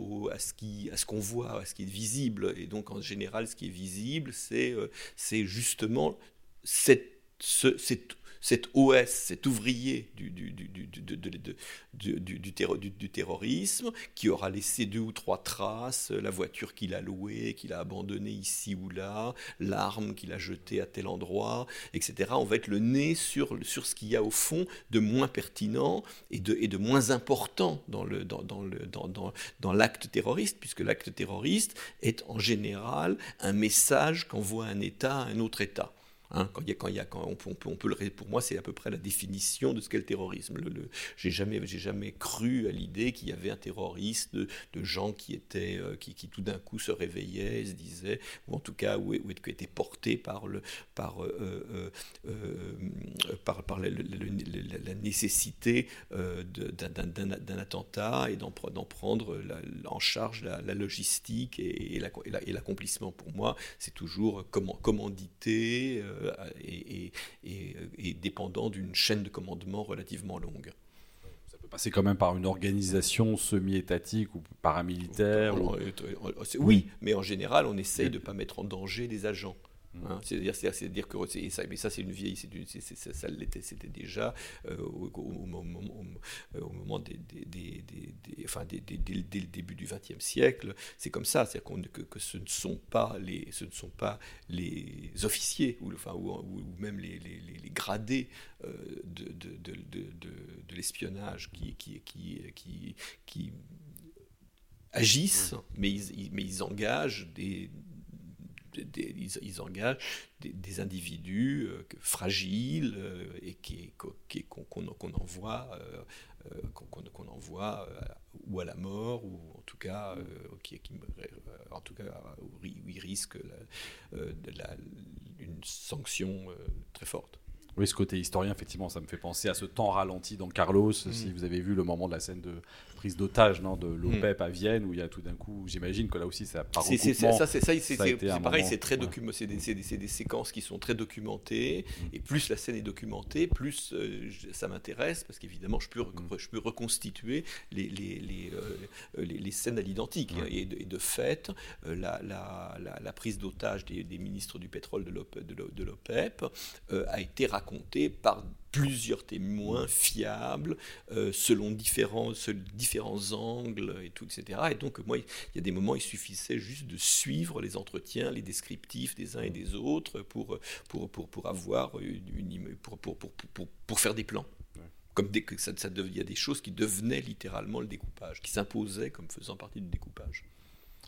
à ce qu'on voit, à ce qui est visible. Et donc, en général, ce qui est visible, c'est, euh, justement cette, ce- cette- cet OS, cet ouvrier du, terrorisme, qui aura laissé deux ou trois traces, la voiture qu'il a louée, qu'il a abandonnée ici ou là, l'arme qu'il a jetée à tel endroit, etc. On va être le nez sur, sur ce qu'il y a au fond de moins pertinent et de, et de moins important dans dans, dans, dans, dans l'acte terroriste, puisque l'acte terroriste est en général un message qu'envoie un État à un autre État. Hein, quand y a, quand y a, quand on pour moi, c'est à peu près la définition de ce qu'est le terrorisme. Le, le- j'ai jamais, j'ai jamais cru à l'idée qu'il y avait un terroriste de, gens qui étaient, euh, qui, tout d'un coup se réveillaient, se disaient, ou en tout cas, ou, étaient portés par le, par, euh, euh, par, la, nécessité d'un, attentat et d'en, pre- d'en prendre la- en charge la, logistique et l'accomplissement. Pour moi, c'est toujours comment, commandité euh, et, et- dépendant d'une chaîne de commandement relativement longue. Ça peut passer quand même par une organisation semi-étatique ou paramilitaire. ou- euh, euh, Oui, mais en général, on essaye de ne pas mettre en danger les agents. Hein, c'est-à-dire, c'est- c'est-à-dire que ça, mais ça c'est une vieille, c'est une- c'est- c'est- ça, ça l'était, c'était déjà euh, au, au- au moment, au- au moment des, des- des- des- enfin, dès, dès le début du XXe siècle, c'est comme ça, c'est-à-dire qu'on- que, que ce ne sont pas les, ce ne sont pas les officiers ou, enfin, ou, ou- même les, les- les- gradés euh, de, de, de, de- l'espionnage qui, qui, qui, qui, qui agissent, mais ils, ils- mais ils engagent des, des- ils, ils engagent des, des individus euh, fragiles euh, et qui, qu'o- qui- qu'on, qu'on- envoie, euh, euh, qu'on, qu'on- qu'on envoie euh, ou à la mort ou en tout cas, euh, qui, qui- euh, en tout cas où ils- risquent la- euh, de la- une sanction euh, très forte. Oui, ce côté historien, effectivement, ça me fait penser à ce temps ralenti dans Carlos. Mm. Si vous avez vu le moment de la scène de prise d'otage non, de l'OPEP à Vienne, où il y a tout d'un coup, j'imagine que là aussi, ça part C'est- ça, c'est pareil, c'est très c'est des, séquences qui sont très documentées, et plus la scène est documentée, plus euh, ça m'intéresse, parce qu'évidemment, je peux, rec- je peux reconstituer les, les, les, euh, les- les scènes à l'identique. Et, de- fait, euh, la, la- prise d'otage des, ministres du pétrole de l'OP- de l'O- de l'OPEP euh, a été racontée par plusieurs témoins fiables, euh, selon différents, différents angles et tout, etc. Et donc, moi, il y a des moments, il suffisait juste de suivre les entretiens, les descriptifs des uns et des autres pour, pour, pour, pour avoir une, pour, pour, pour, pour, pour faire des plans. Comme ça, ça il y a des choses qui devenaient littéralement le découpage, qui s'imposaient comme faisant partie du découpage.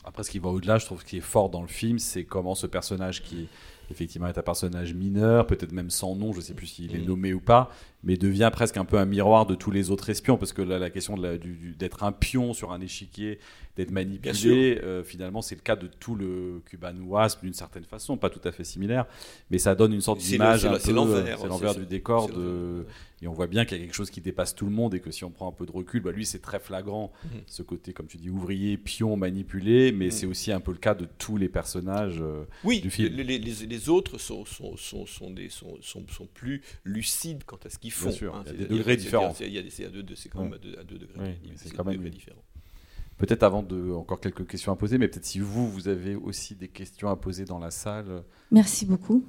Après, ce qui va au-delà, je trouve, ce qui est fort dans le film, c'est comment ce personnage qui effectivement est un personnage mineur, peut-être même sans nom, je ne sais plus s'il est Mhm. nommé ou pas, mais devient presque un peu un miroir de tous les autres espions, parce que là, la question d'être un pion sur un échiquier, d'être manipulé, euh, finalement, c'est le cas de tout le Cuban Wasp d'une certaine façon, pas tout à fait similaire, mais ça donne une sorte d'image c'est un c'est l'envers, c'est du décor de, et on voit bien qu'il y a quelque chose qui dépasse tout le monde et que si on prend un peu de recul, bah lui c'est très flagrant, Mhm. ce côté, comme tu dis, ouvrier, pion, manipulé, mais Mhm. c'est aussi un peu le cas de tous les personnages. euh, Oui, du film. Les, les- les- les autres sont, sont, sont, sont, des, sont, sont, sont plus lucides quant à ce qu'ils font. Bien sûr, il y a des degrés différents. c'est- il y a des- C'est à deux, c'est quand même Ouais. à deux, à deux degrés, Oui, di- c'est quand même- degrés différents. Peut-être avant de encore quelques questions à poser, mais peut-être si vous, vous avez aussi des questions à poser dans la salle. Merci beaucoup.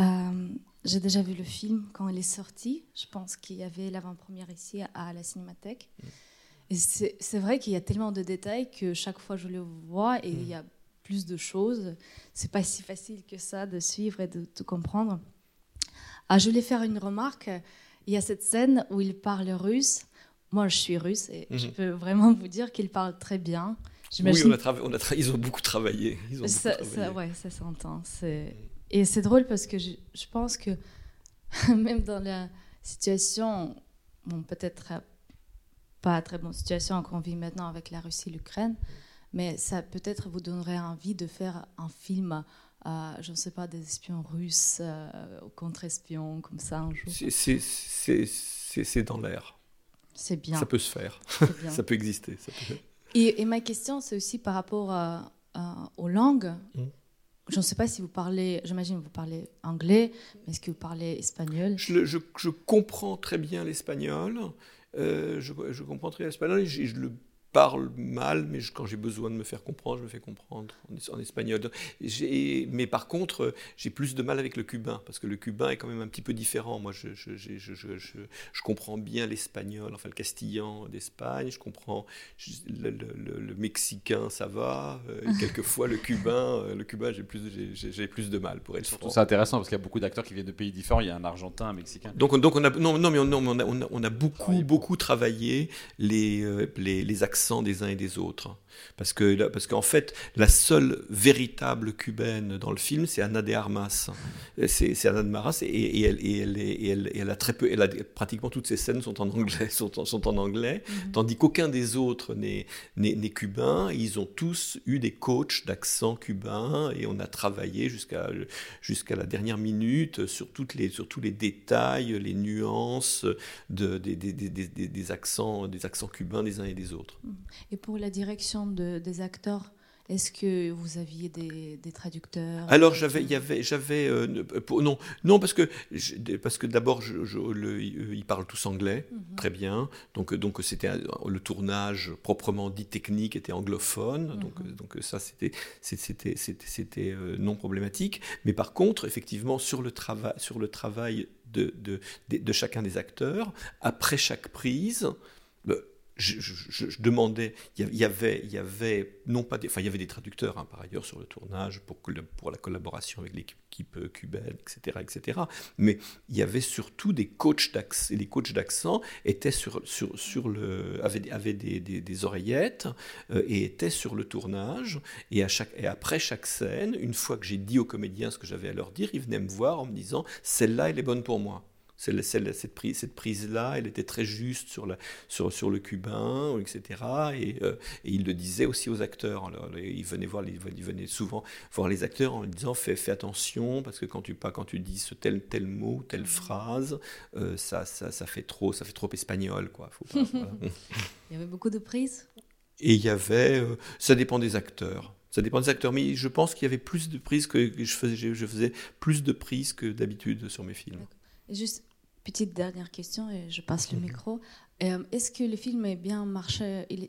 Euh, J'ai déjà vu le film quand il est sorti. Je pense qu'il y avait l'avant-première ici à la Cinémathèque. Et c'est c'est vrai qu'il y a tellement de détails que chaque fois je le vois et il y a plus de choses. C'est pas si facile que ça de suivre et de tout comprendre. Ah, je voulais faire une remarque. Il y a cette scène où il parle russe. Moi, je suis russe et je Mhm. peux vraiment vous dire qu'il parle très bien. Oui, J'imagine on a trava- on a tra- ils ont beaucoup travaillé. Ils ont beaucoup ça, travaillé. ça, ouais, ça s'entend. C'est... Et c'est drôle parce que je, je pense que même dans la situation, bon, peut-être pas très bonne situation qu'on vit maintenant avec la Russie et l'Ukraine, mais ça peut-être vous donnerait envie de faire un film, euh, je ne sais pas, des espions russes, euh, contre-espions, comme ça un jour. C'est- dans l'air. C'est bien. Ça peut se faire. Ça peut exister. ça peut- Et, et ma question, c'est aussi par rapport à- à- aux langues. Mm. Je ne sais pas si vous parlez, j'imagine que vous parlez anglais, mais est-ce que vous parlez espagnol? Je, le- je- je comprends très bien l'espagnol. euh, je, je comprends très bien l'espagnol et je le parle mal, mais je- quand j'ai besoin de me faire comprendre, je me fais comprendre en, es- en espagnol. Mais par contre, j'ai plus de mal avec le cubain, parce que le cubain est quand même un petit peu différent. Moi, je, je, je, je, je, je- je comprends bien l'espagnol, enfin le castillan d'Espagne, je comprends je- le, le- le- le mexicain, ça va. euh, quelquefois, le cubain, euh, le cubain, j'ai plus, j'ai- j'ai j'ai plus de mal, pour être trouve ça intéressant parce qu'il y a beaucoup d'acteurs qui viennent de pays différents. Il y a un Argentin, un Mexicain. Donc, on- donc on a non non mais on, on a, on a, on a beaucoup Travaillé beaucoup travaillé les, euh, les les accents des uns et des autres parce que parce qu'en fait la seule véritable cubaine dans le film c'est Anna de Armas. C'est Anna de Armas et, et elle et elle, et elle a très peu elle a pratiquement toutes ses scènes sont en anglais sont en, sont en anglais. Tandis qu'aucun des autres n'est cubain. Ils ont tous eu des coachs d'accent cubain et on a travaillé jusqu'à jusqu'à la dernière minute sur, toutes les, sur tous les détails, les nuances de, des, des, des, des- des accents, des accents cubains des uns et des autres. Et pour la direction de- des acteurs, est-ce que vous aviez des, des traducteurs Alors j'avais, il y avait, j'avais, euh, pour- non, non parce que parce que d'abord je, je- le- euh, ils parlent tous anglais, Mhm. très bien, donc donc c'était le tournage proprement dit technique était anglophone, donc Mhm. donc ça c'était c'était c'était c'était euh, non problématique, mais par contre effectivement sur le travail sur le travail de de, de, de chacun des acteurs après chaque prise. Je, demandais, il y avait, il y avait non pas des, enfin il y avait des traducteurs hein, par ailleurs sur le tournage pour, la collaboration avec l'équipe euh, cubaine, etc., etc. Mais il y avait surtout des coachs d'accent. Les coachs d'accent étaient sur, le, avaient, des, oreillettes euh, et étaient sur le tournage. Et après chaque scène, une fois que j'ai dit aux comédiens ce que j'avais à leur dire, ils venaient me voir en me disant celle-là, elle est bonne pour moi. Celle- celle- cette prise, cette prise-là, elle était très juste sur, la, sur, sur le cubain, etc. Et, euh, et il le disait aussi aux acteurs. Alors, il venait voir, il venait souvent voir les acteurs en disant fais, fais attention parce que quand tu pas quand tu dis ce tel tel mot, telle phrase, euh, ça, ça, ça fait trop, ça fait trop espagnol, quoi. Faut pas- voilà. Il y avait beaucoup de prises? Et il y avait, euh, ça dépend des acteurs. Ça dépend des acteurs, mais je pense qu'il y avait plus de prises que je faisais. Je faisais plus de prises que d'habitude sur mes films. Juste petite dernière question et je passe Mhm. le micro. Euh, est-ce que le film est bien marché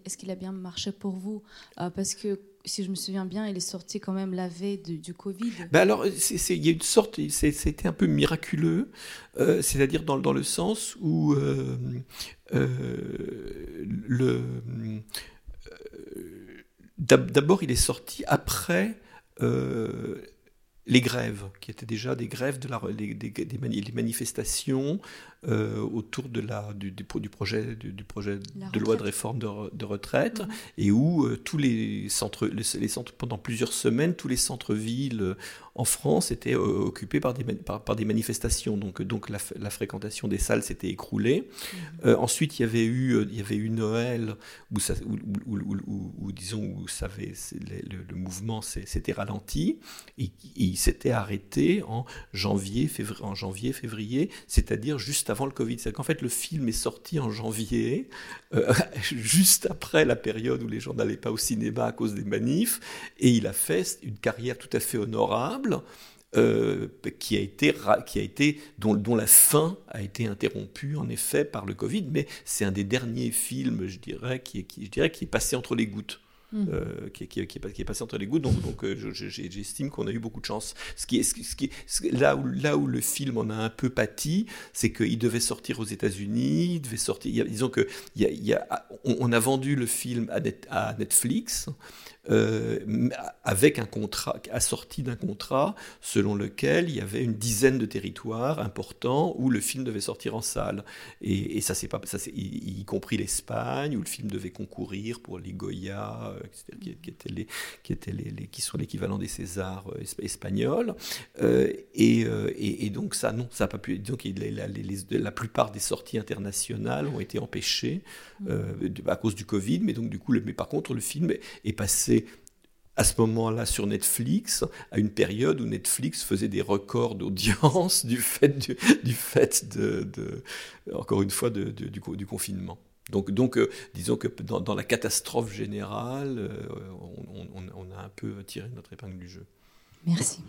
Est-ce qu'il a bien marché pour vous? Euh, Parce que si je me souviens bien, il est sorti quand même la veille de- du Covid. Ben alors, il y a une sorte, c'était un peu miraculeux, euh, c'est-à-dire dans, dans le sens où le d'abord il est sorti après les grèves, qui étaient déjà des grèves de la, les, des, des mani- les manifestations euh, autour de la, du, du, pro- du projet, du, du projet La de loi de réforme de, re- de retraite, et où euh, tous les centres, les, les centres, pendant plusieurs semaines, tous les centres-villes euh, en France étaient euh, occupés par des, par, par des manifestations. Donc, donc la, fréquentation des salles s'était écroulée. Euh, ensuite, il y avait eu, il y avait eu Noël où, ça, où, où- où- où- où, disons, où ça avait, le, mouvement s'était ralenti et, s'était arrêté en janvier, février, en janvier, février, c'est-à-dire juste avant le Covid. C'est qu'en fait, le film est sorti en janvier, euh, juste après la période où les gens n'allaient pas au cinéma à cause des manifs, et il a fait une carrière tout à fait honorable. euh, qui a été, qui a été dont, la fin a été interrompue en effet par le Covid, mais c'est un des derniers films, je dirais, qui, je dirais, qui est passé entre les gouttes. Mhm. euh, qui, est- passé entre les gouttes, donc, euh, j'estime qu'on a eu beaucoup de chance. Ce qui là, où, le film en a un peu pâti, c'est qu'il devait sortir aux États-Unis, devait sortir. disons que a- on, a vendu le film à Netflix. Euh, avec un contrat assorti d'un contrat selon lequel il y avait une dizaine de territoires importants où le film devait sortir en salle. Et, ça c'est pas ça y, compris l'Espagne où le film devait concourir pour les Goya euh, qui, qui étaient les qui étaient les, qui sont l'équivalent des Césars euh, esp- espagnols. Et, donc ça non ça a pas pu donc la, plupart des sorties internationales ont été empêchées à cause du Covid mais donc du coup mais par contre le film est, est à ce moment-là sur Netflix, à une période où Netflix faisait des records d'audience du fait, du, du fait de, de- encore une fois, de- de- du, co- du confinement. Donc, donc euh, disons que dans, dans la catastrophe générale, euh, on, on- on a un peu tiré notre épingle du jeu. Merci.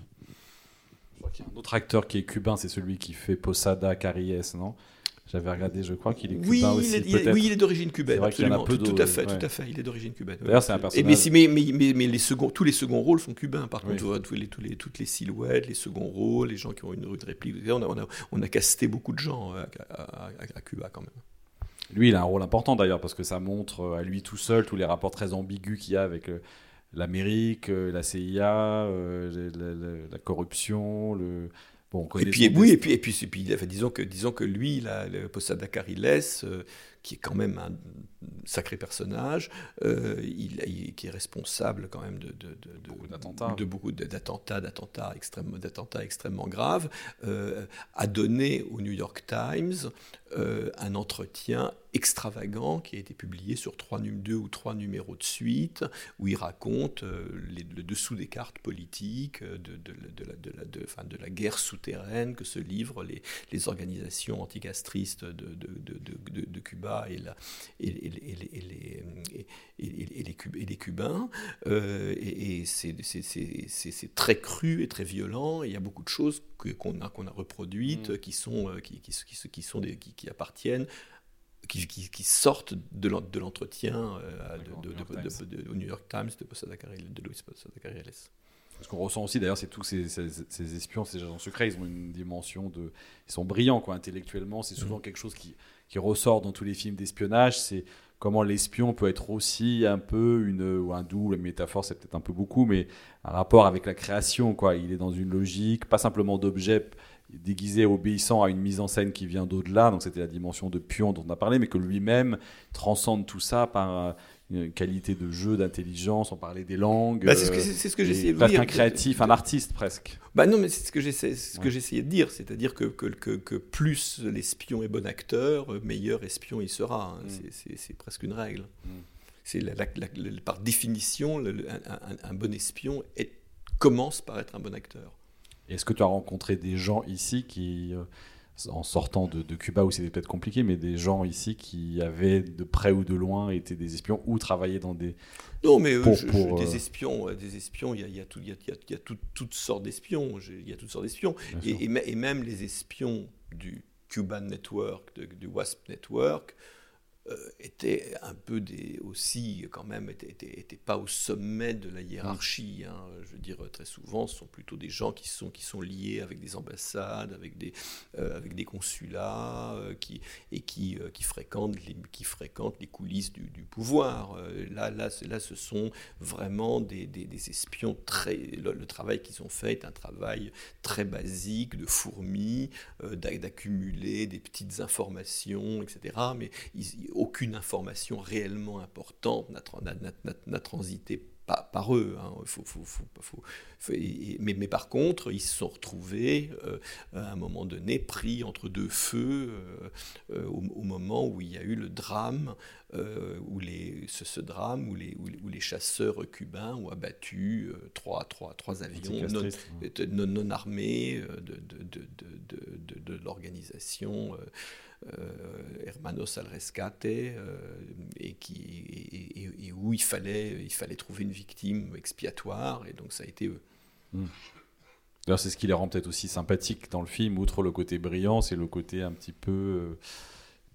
Je crois qu'il y a un autre acteur qui est cubain, c'est celui qui fait Posada Caries, non? J'avais regardé, je crois qu'il est Oui, cubain aussi, il est- oui, il est d'origine cubaine, absolument. peu Tout, tout à fait, ouais. tout à fait. Il est d'origine cubaine. ouais. D'ailleurs, c'est un personnage- mais, mais, mais, mais les seconds, tous les seconds rôles sont cubains, par Oui. contre. Tu vois, tous les, tous les, toutes les silhouettes, les seconds rôles, les gens qui ont une, une réplique. On a, on, a, on a casté beaucoup de gens euh, à, à- à- à Cuba, quand même. Lui, il a un rôle important d'ailleurs parce que ça montre euh, à lui tout seul tous les rapports très ambigus qu'il y a avec euh, l'Amérique, euh, la CIA, euh, la, la- la corruption, le. Bon, Et puis, oui, et puis, et puis, et puis, disons que, disons que lui, là, le Posada Cariles, euh, qui est quand même un sacré personnage, euh, il, il- qui est responsable quand même de, de, de, de- Beaucoup d'attentats. de beaucoup de- d'attentats, d'attentats extrêmement, d'attentats extrêmement graves, euh, a donné au New York Times un entretien extravagant qui a été publié sur trois, deux ou trois numéros de suite, où il raconte euh, les- le dessous des cartes politiques, euh, de, de, de la, de, la, de- de la guerre souterraine que se livrent les, les organisations anticastristes de, de, Cuba et, la, et, les, et, et- et les, Cub- et les Cubains. Euh, et c'est très cru et très violent. Et il y a beaucoup de choses que- qu'on a, qu'on a reproduites Mm. qui, sont, qui, qui, qui, qui sont des, qui, qui appartiennent. Qui, qui- qui sortent de l'en- de l'entretien euh, de- New York de- de- Times. de- au New York Times de, Posada Cariles- de Luis Posada Cariles. Ce qu'on ressent aussi, d'ailleurs, c'est tous ces, ces- ces espions, ces agents secrets, ils ont une dimension de. Ils sont brillants, quoi, intellectuellement. C'est souvent quelque chose qui, qui ressort dans tous les films d'espionnage. C'est comment l'espion peut être aussi un peu une. ou un double, une métaphore, c'est peut-être un peu beaucoup, mais un rapport avec la création, quoi. Il est dans une logique, pas simplement d'objet déguisé, obéissant à une mise en scène qui vient d'au-delà. Donc, c'était la dimension de pion dont on a parlé, mais que lui-même transcende tout ça par. euh, une qualité de jeu, d'intelligence, on parlait des langues. Bah, c'est ce que, euh, ce que essayé de dire. un créatif, un artiste presque. Bah non, mais c'est ce que j'essaie, c'est ce Ouais. j'essayais de dire, c'est-à-dire que, que, que, plus l'espion est bon acteur, meilleur espion il sera. hein. Mm. C'est- presque une règle. Mm. C'est par définition, le- un, un- un bon espion est- commence par être un bon acteur. Est-ce que tu as rencontré des gens ici qui, euh, en sortant de, de Cuba où c'était peut-être compliqué, mais des gens ici qui avaient de près ou de loin été des espions ou travaillaient dans des... Non, mais euh, Pour- je- des euh, espions, euh, des espions, il y a, il y a tout- il y a- il y a- il y a tout- toutes sortes d'espions. Il y a toutes sortes d'espions. Et, et mê- et même les espions du Cuban Network, de- du WASP Network, étaient un peu des, aussi, quand même, étaient, étaient- étaient pas au sommet de la hiérarchie. hein. Je veux dire, très souvent, ce sont plutôt des gens qui sont, qui sont liés avec des ambassades, avec des, euh, avec des consulats, euh, qui, et qui, euh, qui, fréquentent les, qui fréquentent les coulisses du, du pouvoir. Euh, là, là, là, ce sont vraiment des, des- des espions très. Le, le travail qu'ils ont fait est un travail très basique, de fourmi, euh, d'a- d'accumuler des petites informations, etc. Mais ils- aucune information réellement importante n'a tra- n'a- n'a- n'a- n'a transité par, eux. hein. Faut- faut- faut- mais, mais par contre, ils se sont retrouvés euh, à un moment donné pris entre deux feux euh, euh, au, au moment où il y a eu le drame, euh, où les, ce, ce drame où les, où, les- où les chasseurs cubains ont abattu trois, trois, trois avions non, armés de l'organisation euh, euh, Hermanos al Rescate, euh, et, qui, et, où il fallait, il fallait trouver une victime expiatoire, et donc ça a été eux. D'ailleurs, c'est ce qui les rend peut-être aussi sympathiques dans le film, outre le côté brillant, c'est le côté un petit peu...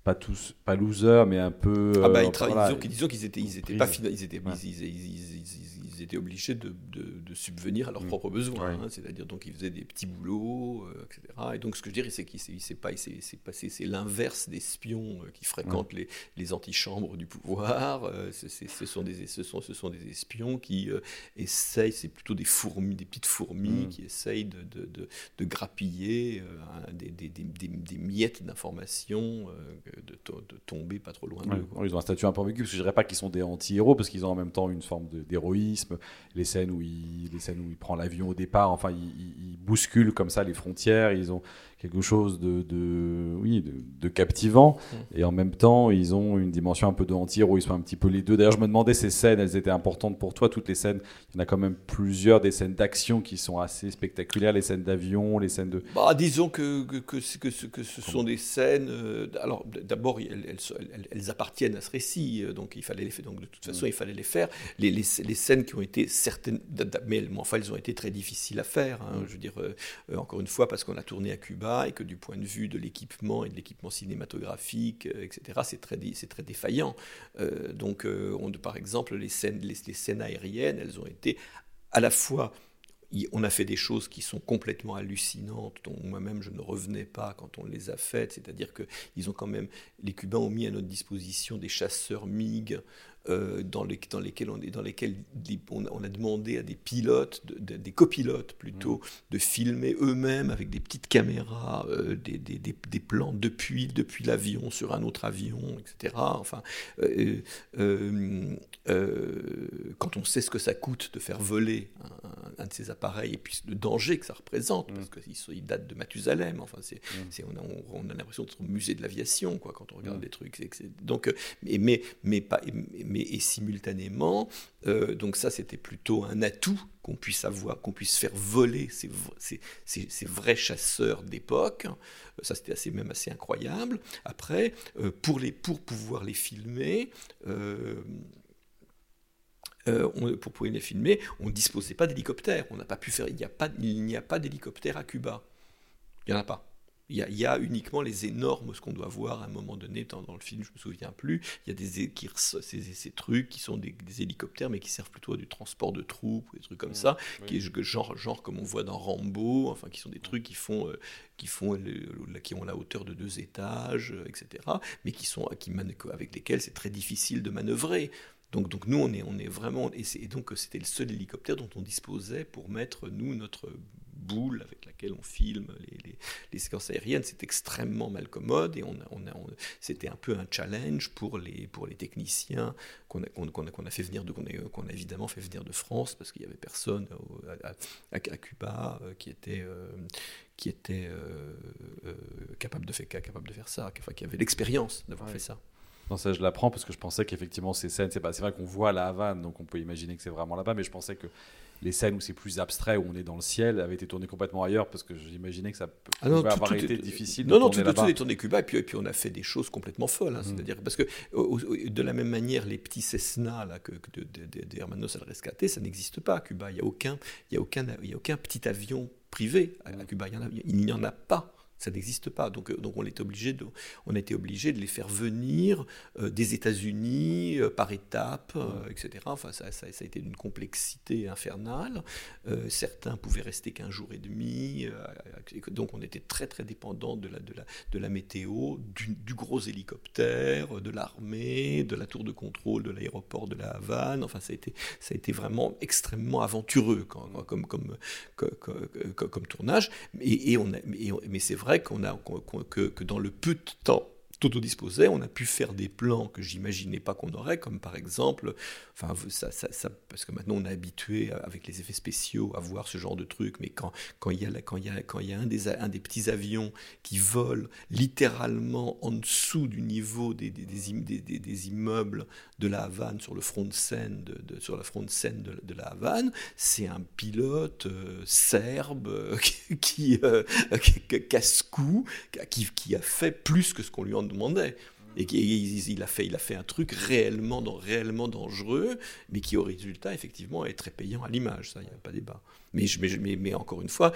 pas tous, pas loser, mais un peu... Ah bah, euh, ils tra- voilà, disons, qu'ils- disons qu'ils étaient, ils étaient pas ils étaient, Ouais. ils, ils- ils- étaient obligés de, de- de subvenir à leurs Mm. propres besoins. Ouais. hein. C'est-à-dire donc ils faisaient des petits boulots, euh, etc. Et donc ce que je dirais, c'est qu'il s'est- il s'est pas, c'est passé, c'est l'inverse des espions euh, qui fréquentent les, les antichambres du pouvoir. Euh, c'est- c'est- ce sont des, ce sont, ce sont des espions qui euh, essayent, c'est plutôt des fourmis, des petites fourmis Mm. qui essayent de, de, de- grappiller des, des- des- des- miettes d'informations, de, to- de tomber pas trop loin Ouais. Ils ont un statut un peu ambigu, parce que je dirais pas qu'ils sont des anti-héros, parce qu'ils ont en même temps une forme d'héroïsme. Les scènes où il, les scènes où il prend l'avion au départ, enfin, ils il, il bousculent comme ça les frontières. Ils ont quelque chose de, de oui, de, de captivant, Mm. et en même temps, ils ont une dimension un peu de anti-héros. Ils sont un petit peu les deux. D'ailleurs, je me demandais ces scènes, elles étaient importantes pour toi, toutes les scènes. Il y en a quand même plusieurs des scènes d'action qui sont assez spectaculaires, les scènes d'avion, les scènes de. Bah, disons que, que, que, ce- que ce- que ce sont des scènes. euh, alors, d'abord, elles, elles, elles- elles appartiennent à ce récit, euh, donc il fallait les faire. Donc, de toute façon, il fallait les faire. Les, les, les scènes qui ont été certaines. Mais enfin, elles ont été très difficiles à faire. hein. Je veux dire, euh, encore une fois, parce qu'on a tourné à Cuba, et que du point de vue de l'équipement et de l'équipement cinématographique, euh, etc., c'est très, très défaillant. Euh, donc, euh, par exemple, les scènes, les, scènes aériennes, elles ont été à la fois on a fait des choses qui sont complètement hallucinantes, dont moi-même je ne revenais pas quand on les a faites. C'est-à-dire que ils ont quand même, les Cubains ont mis à notre disposition des chasseurs MiG euh, dans, les- dans lesquels, on, dans on, a, on a demandé à des pilotes, de- de- des copilotes plutôt, de filmer eux-mêmes avec des petites caméras euh, des, des- des- des plans depuis, depuis l'avion sur un autre avion, etc. Enfin, euh, quand on sait ce que ça coûte de faire voler un, de ces appareils et puis le danger que ça représente, parce qu'ils sont- ils datent de Mathusalem, enfin, c'est, c'est- on a, on- a l'impression d'être au musée de l'aviation quoi, quand on regarde les trucs. c'est- donc, mais, mais, et simultanément, euh, donc ça c'était plutôt un atout qu'on puisse avoir, qu'on puisse faire voler ces, ces, ces- vrais chasseurs d'époque. Euh, Ça c'était assez, même assez incroyable. Après, euh, pour, les, pour pouvoir les filmer, on- pour pouvoir les filmer, on ne disposait pas d'hélicoptère. On n'a pas pu faire. Il n'y a pas, il n'y a pas d'hélicoptère à Cuba. Il n'y en a pas. Il y, a, il y a uniquement les énormes, ce qu'on doit voir à un moment donné dans, dans le film, je me souviens plus. Il y a des, qui, ces, ces trucs qui sont des, des hélicoptères, mais qui servent plutôt à du transport de troupes, ou des trucs comme ça, qui est genre, genre comme on voit dans Rambo, enfin qui sont des trucs qui font, euh, qui font, le- qui ont la hauteur de deux étages, euh, etc. Mais qui sont, qui avec lesquels c'est très difficile de manœuvrer. Donc, donc nous, on est, on est vraiment. Et donc, c'était le seul hélicoptère dont on disposait pour mettre, nous, notre boule avec laquelle on filme les, les- les séquences aériennes. C'est extrêmement malcommode et on a, on a, on- c'était un peu un challenge pour les, pour les techniciens qu'on a, qu'on, qu'on a, qu'on a fait venir de, qu'on a, qu'on a évidemment fait venir de France parce qu'il n'y avait personne au- à, à- à Cuba euh, qui était. euh, qui était euh, euh, capable, de faire, capable de faire ça, enfin, qui avait l'expérience d'avoir Ouais. fait ça. Non, ça, je l'apprends parce que je pensais qu'effectivement, ces scènes, c'est pas- c'est vrai qu'on voit la Havane, donc on peut imaginer que c'est vraiment là-bas, mais je pensais que les scènes où c'est plus abstrait, où on est dans le ciel, avaient été tournées complètement ailleurs parce que j'imaginais que ça peut- Ah non, pouvait tout- avoir tout été est- difficile Non, de non, tout, est tourné Cuba, et puis, et puis on a fait des choses complètement folles. hein, Mhm. C'est-à-dire parce que au- au- de la même manière, les petits Cessna là, que, que de, de, de- de Hermanos al Rescate, ça n'existe pas à Cuba. Il n'y a, aucun- il y a, aucun, il y a aucun petit avion privé à, à Cuba. Il, y en a- il n'y en a pas. Ça n'existe pas. Donc, euh, donc on, était obligé de, on a été obligé de les faire venir euh, des États-Unis euh, par étapes, euh, etc. Enfin, ça, ça- ça a été d'une complexité infernale. Certains pouvaient rester qu'un jour et demi. et donc on était très très dépendant de la, de la, de la météo, du, du gros hélicoptère, de l'armée, de la tour de contrôle de l'aéroport de la Havane. Enfin, ça a été, ça a été vraiment extrêmement aventureux comme, comme, comme, comme- comme- comme tournage. Et, et on a- et on- mais c'est vrai qu'on a, que, que dans le peu de temps dont on a pu faire des plans que j'imaginais pas qu'on aurait, comme par exemple, enfin, ça, parce que maintenant on est habitué avec les effets spéciaux à voir ce genre de truc, mais quand, quand il y a, quand y a, quand y a un, des, un des petits avions qui vole littéralement en dessous du niveau des, des, des im- des- des- des immeubles de la Havane sur le front de scène de, sur la front de scène de, la Havane, c'est un pilote euh, serbe euh, qui- casse-cou, qui, qui a fait plus que ce qu'on lui en demandait. Et il, a fait, il a fait un truc réellement, réellement dangereux, mais qui au résultat, effectivement, est très payant à l'image. Ça, il n'y a pas débat. Mais, mais, mais, mais encore une fois,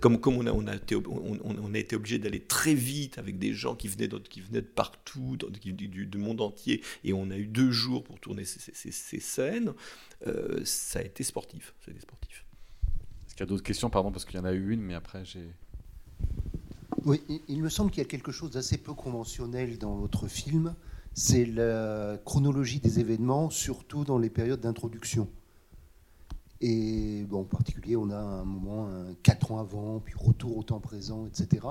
comme, comme on, a, on, a été, on, a été obligé d'aller très vite avec des gens qui venaient, qui venaient de partout, du, du- monde entier, et on a eu deux jours pour tourner ces scènes, euh, ça a été sportif. Ça a été sportif. Est-ce qu'il y a d'autres questions, pardon, parce qu'il y en a eu une, mais après j'ai. Oui, il- me semble qu'il y a quelque chose d'assez peu conventionnel dans votre film, c'est la chronologie des événements, surtout dans les périodes d'introduction. Et bon, en particulier, on a un moment, un 4 ans avant, puis retour au temps présent, etc.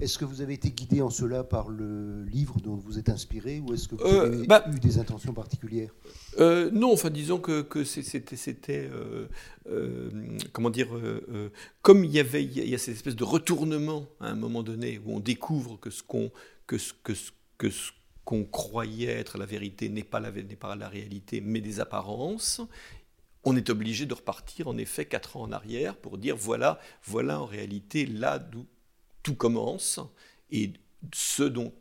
Est-ce que vous avez été guidé en cela par le livre dont vous êtes inspiré, ou est-ce que vous Euh, avez bah- eu des intentions particulières? Euh, non, enfin disons que, c'était, euh, comment dire, comme il y avait, il y a, cette espèce de retournement à un moment donné où on découvre que ce qu'on, que ce, que ce, que ce qu'on croyait être la vérité n'est pas la, n'est pas la réalité, mais des apparences. On est obligé de repartir en effet quatre ans en arrière pour dire voilà, voilà en réalité là d'où tout commence et ce dont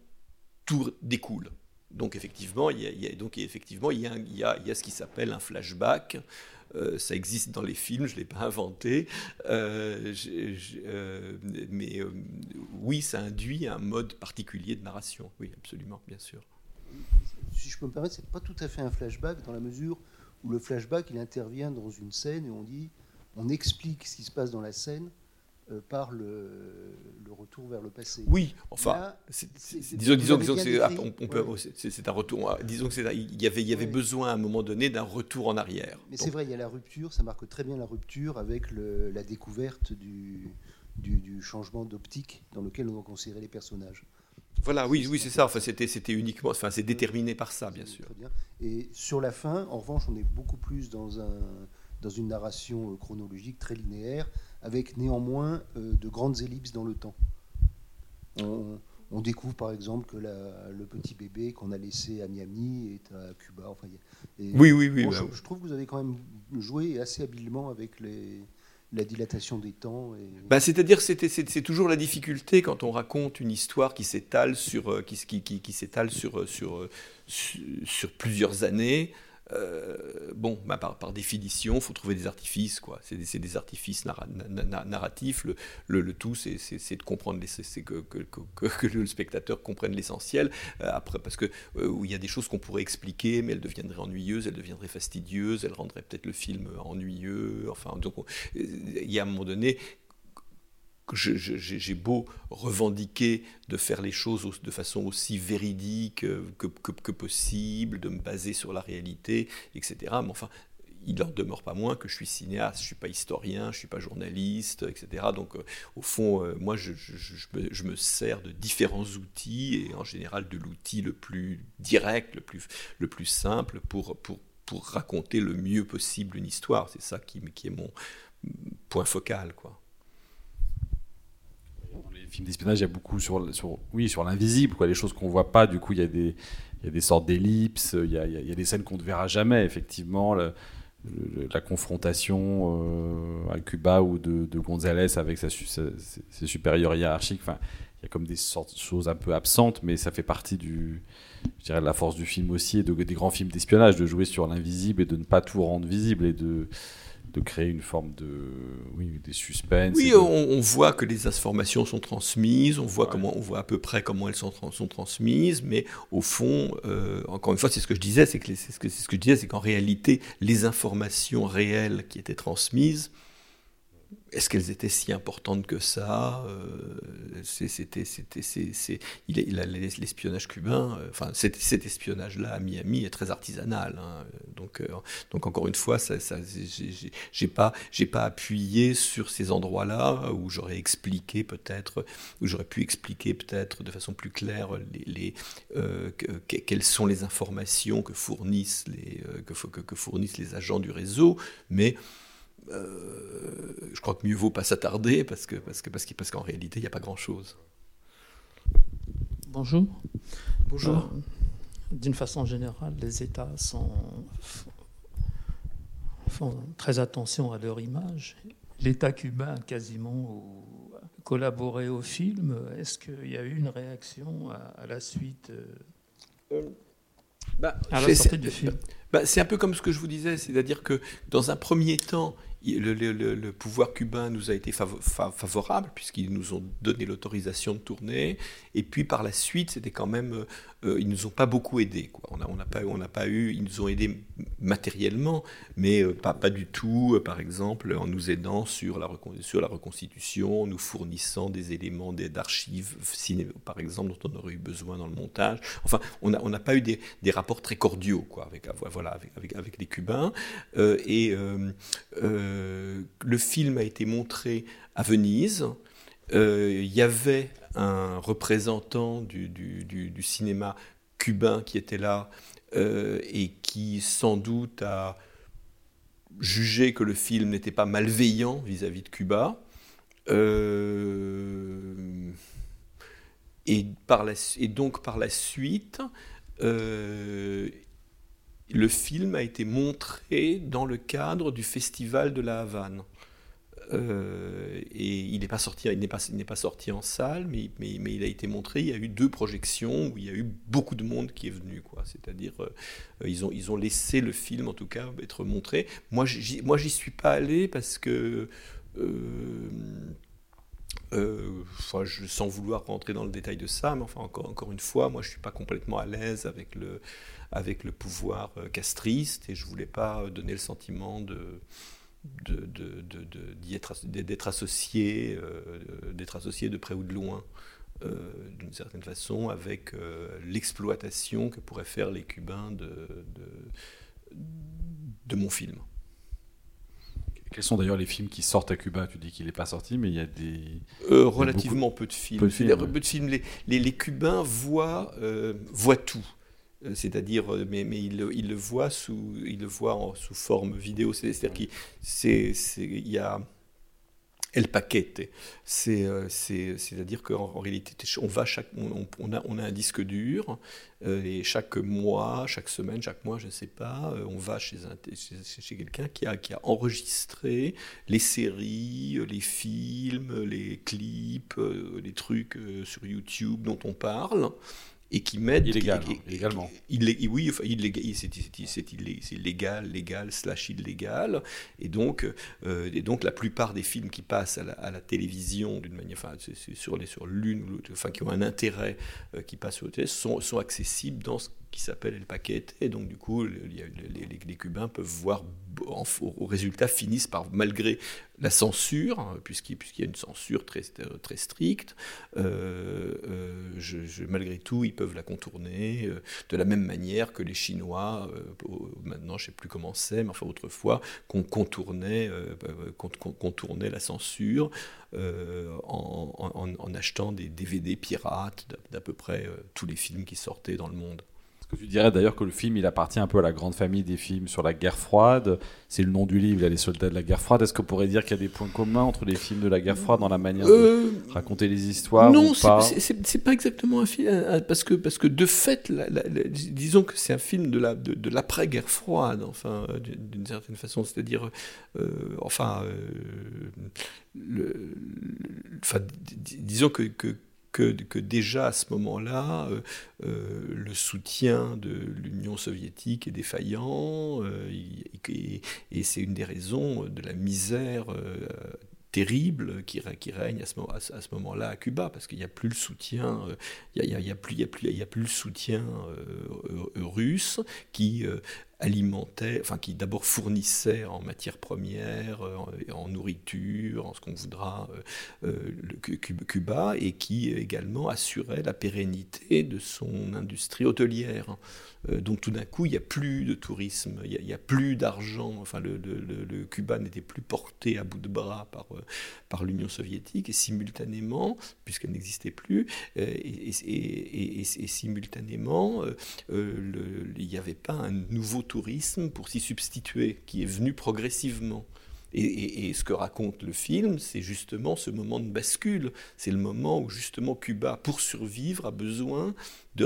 tout découle. Donc effectivement, il y a, donc effectivement, il y a, il y a- ce qui s'appelle un flashback. Euh, ça existe dans les films, je ne l'ai pas inventé. Euh, euh, mais oui, ça induit un mode particulier de narration. Oui, absolument, bien sûr. Si je peux me permettre, c'est pas tout à fait un flashback dans la mesure où le flashback il intervient dans une scène et on dit, on explique ce qui se passe dans la scène euh, par le, le retour vers le passé. Oui, enfin, disons, disons, avez disons c'est, ah, Ouais. un retour. ah, Disons que c'est, il y avait, il y avait Ouais. besoin à un moment donné d'un retour en arrière. Mais c'est vrai, il y a la rupture, ça marque très bien la rupture avec le- la découverte du, du, du changement d'optique dans lequel on doit considérer les personnages. Voilà, oui, oui, c'est ça. Enfin, c'était, c'était uniquement, enfin, c'est déterminé par ça, bien sûr. très bien. Et sur la fin, en revanche, on est beaucoup plus dans, un, dans une narration euh, chronologique très linéaire, avec néanmoins euh, de grandes ellipses dans le temps. On, on découvre par exemple que la- le petit bébé qu'on a laissé à Miami est à Cuba. Enfin, et- Oui, oui, oui. Bon, bah, je, je trouve que vous avez quand même joué assez habilement avec les, la dilatation des temps. Bah, c'est-à-dire, c'était- c'est toujours la difficulté quand on raconte une histoire qui s'étale sur, euh, qui, s'étale sur, euh, euh, sur plusieurs années. Euh, bon, bah, par, définition, il faut trouver des artifices, quoi. C'est des, des artifices narra- na- na- narratifs. Le, tout, c'est de comprendre, c'est que, que, le spectateur comprenne l'essentiel. Euh, après, parce que euh, il y a des choses qu'on pourrait expliquer, mais elles deviendraient ennuyeuses, elles deviendraient fastidieuses, elles rendraient peut-être le film ennuyeux. Enfin, donc, on- il y a un moment donné j'ai beau revendiquer de faire les choses de façon aussi véridique euh, que, possible, de me baser sur la réalité, etc. Mais enfin, il n'en demeure pas moins que je suis cinéaste, je ne suis pas historien, je ne suis pas journaliste, etc. Donc, euh, au fond, euh, moi, je, me, sers de différents outils, et en général de l'outil le plus direct, le plus, le plus simple, pour raconter le mieux possible une histoire. C'est ça qui, qui est mon point focal, quoi. Films d'espionnage, il y a beaucoup sur, sur, oui, sur l'invisible, quoi, les choses qu'on voit pas. Du coup, il y a des, il y a des sortes d'ellipses, il y a, il y a- des scènes qu'on ne verra jamais, effectivement. la confrontation euh, à Cuba ou de, de González avec ses, ses supérieurs hiérarchiques. Enfin, il y a comme des sortes de choses un peu absentes, mais ça fait partie du, je dirais, de la force du film aussi et de, des grands films d'espionnage, de jouer sur l'invisible et de ne pas tout rendre visible et de, de créer une forme de, oui, des suspens. Oui, de- on, on voit que les informations sont transmises, on voit Ouais. comment, on voit à peu près comment elles sont, trans- sont transmises, mais au fond, euh, encore une fois, c'est ce que je disais, c'est que c'est ce que c'est ce que je disais, c'est qu'en réalité, les informations réelles qui étaient transmises, est-ce qu'elles étaient si importantes que ça Euh, C'était, l'espionnage cubain, euh, enfin, cet, cet espionnage-là à Miami est très artisanal, hein, donc, euh, donc encore une fois, ça, ça, j'ai- pas, j'ai pas appuyé sur ces endroits-là où j'aurais expliqué peut-être, où j'aurais pu expliquer peut-être de façon plus claire les, les, euh, que- que- quelles sont les informations que fournissent les, euh, que, que, que fournissent les agents du réseau, mais euh, je crois que mieux vaut pas s'attarder parce que parce que parce que- parce qu'en réalité il n'y a pas grand-chose. Bonjour. Bonjour. Euh, D'une façon générale, les États sont, font très attention à leur image. L'État cubain a quasiment collaboré au film. Est-ce qu'il y a eu une réaction à, à la suite euh, Bah, à la c'est- sortie du film? bah, c'est un peu comme ce que je vous disais, c'est-à-dire que dans un premier temps, le, pouvoir cubain nous a été favo- fa- favorable puisqu'ils nous ont donné l'autorisation de tourner, et puis par la suite, c'était quand même, euh, ils nous ont pas beaucoup aidés. Quoi. On n'a on n'a pas, pas eu, ils nous ont aidés matériellement, mais euh, pas, pas du tout, euh, par exemple, en nous aidant sur la, sur la reconstitution, nous fournissant des éléments d'archives, par exemple, dont on aurait eu besoin dans le montage. Enfin, on n'a on n'a pas eu des, des rapports très cordiaux quoi, avec, avec, avec, les Cubains. Euh, et le film a été montré à Venise. Il y avait un représentant du, cinéma cubain qui était là euh, et qui sans doute a jugé que le film n'était pas malveillant vis-à-vis de Cuba. Euh, et donc par la suite, euh, le film a été montré dans le cadre du festival de la Havane. Euh, et il n'est pas sorti, il n'est pas, sorti en salle, mais, il a été montré. Il y a eu deux projections où il y a eu beaucoup de monde qui est venu. C'est-à-dire, euh, ils ont, laissé le film, en tout cas, être montré. Moi, j'y, moi, suis pas allé parce que. Euh, sans vouloir rentrer dans le détail de ça, mais encore, une fois, moi je suis pas complètement à l'aise avec le, avec le pouvoir castriste et je voulais pas donner le sentiment de, d'être de, de, associé, euh, d'être associé de près ou de loin, euh, d'une certaine façon, avec euh, l'exploitation que pourraient faire les Cubains de, de, mon film. Quels sont d'ailleurs les films qui sortent à Cuba? Tu dis qu'il n'est pas sorti, mais il y a des... relativement peu de films. Peu de films, peu de films. Les, les, les, Cubains voient, voient tout. Euh, c'est-à-dire, euh, mais, mais il, il, le voit sous, il le voit en, sous forme vidéo, c'est-à-dire qu'il c'est, il y a El Paquete, euh, c'est-à-dire qu'en en réalité, on, va chaque, on, on, a, on a un disque dur, et chaque mois, chaque semaine, chaque mois, je ne sais pas, on va chez, un, chez, chez quelqu'un qui a, qui a enregistré les séries, les films, les clips, les trucs sur YouTube dont on parle, et qui mettent illégal, hein, illégalement. Il, oui, enfin, illégal, c'est illégal, légal slash illégal, et donc, euh, et donc la plupart des films qui passent à la, à la télévision d'une manière, enfin, c'est sur les sur l'une ou l'autre, enfin, qui ont un intérêt euh, qui passent sur le télé, sont, sont accessibles dans ce qui s'appelle El Paquete, et donc du coup, les, Cubains peuvent voir, au résultat, finissent par, malgré la censure, hein, puisqu'il y a une censure très, stricte, euh, euh, malgré tout, ils peuvent la contourner euh, de la même manière que les Chinois, maintenant je ne sais plus comment c'est, mais enfin autrefois, qu'on contournait, contournait la censure en, en, achetant des DVD pirates d'à peu près tous les films qui sortaient dans le monde. Tu dirais d'ailleurs que le film, il appartient un peu à la grande famille des films sur la guerre froide. C'est le nom du livre, il y a les soldats de la guerre froide. Est-ce qu'on pourrait dire qu'il y a des points communs entre les films de la guerre froide dans la manière de euh, raconter les histoires Non, c'est pas exactement un film, parce que, parce que de fait, disons que c'est un film de la de, l'après-guerre froide, enfin, d'une certaine façon, c'est-à-dire, euh, enfin, euh, le, enfin, disons que, que que, déjà à ce moment-là, euh, euh, le soutien de l'Union soviétique est défaillant, euh, et, c'est une des raisons de la misère terrible qui, règne à ce, moment-là à Cuba, parce qu'il n'y a plus le soutien, il n'y a, plus, a, a plus le soutien russe qui alimentait, enfin qui d'abord fournissait en matières premières, euh, en, nourriture, en ce qu'on voudra, euh, euh, Cuba, et qui également assurait la pérennité de son industrie hôtelière. Donc tout d'un coup, il n'y a plus de tourisme, il n'y a, plus d'argent, enfin le, Cuba n'était plus porté à bout de bras par, par l'Union soviétique, et simultanément, puisqu'elle n'existait plus, et, et, simultanément, il n'y avait pas un nouveau tourisme pour s'y substituer, qui est venu progressivement. Et, ce que raconte le film, c'est justement ce moment de bascule. C'est le moment où justement Cuba, pour survivre, a besoin de,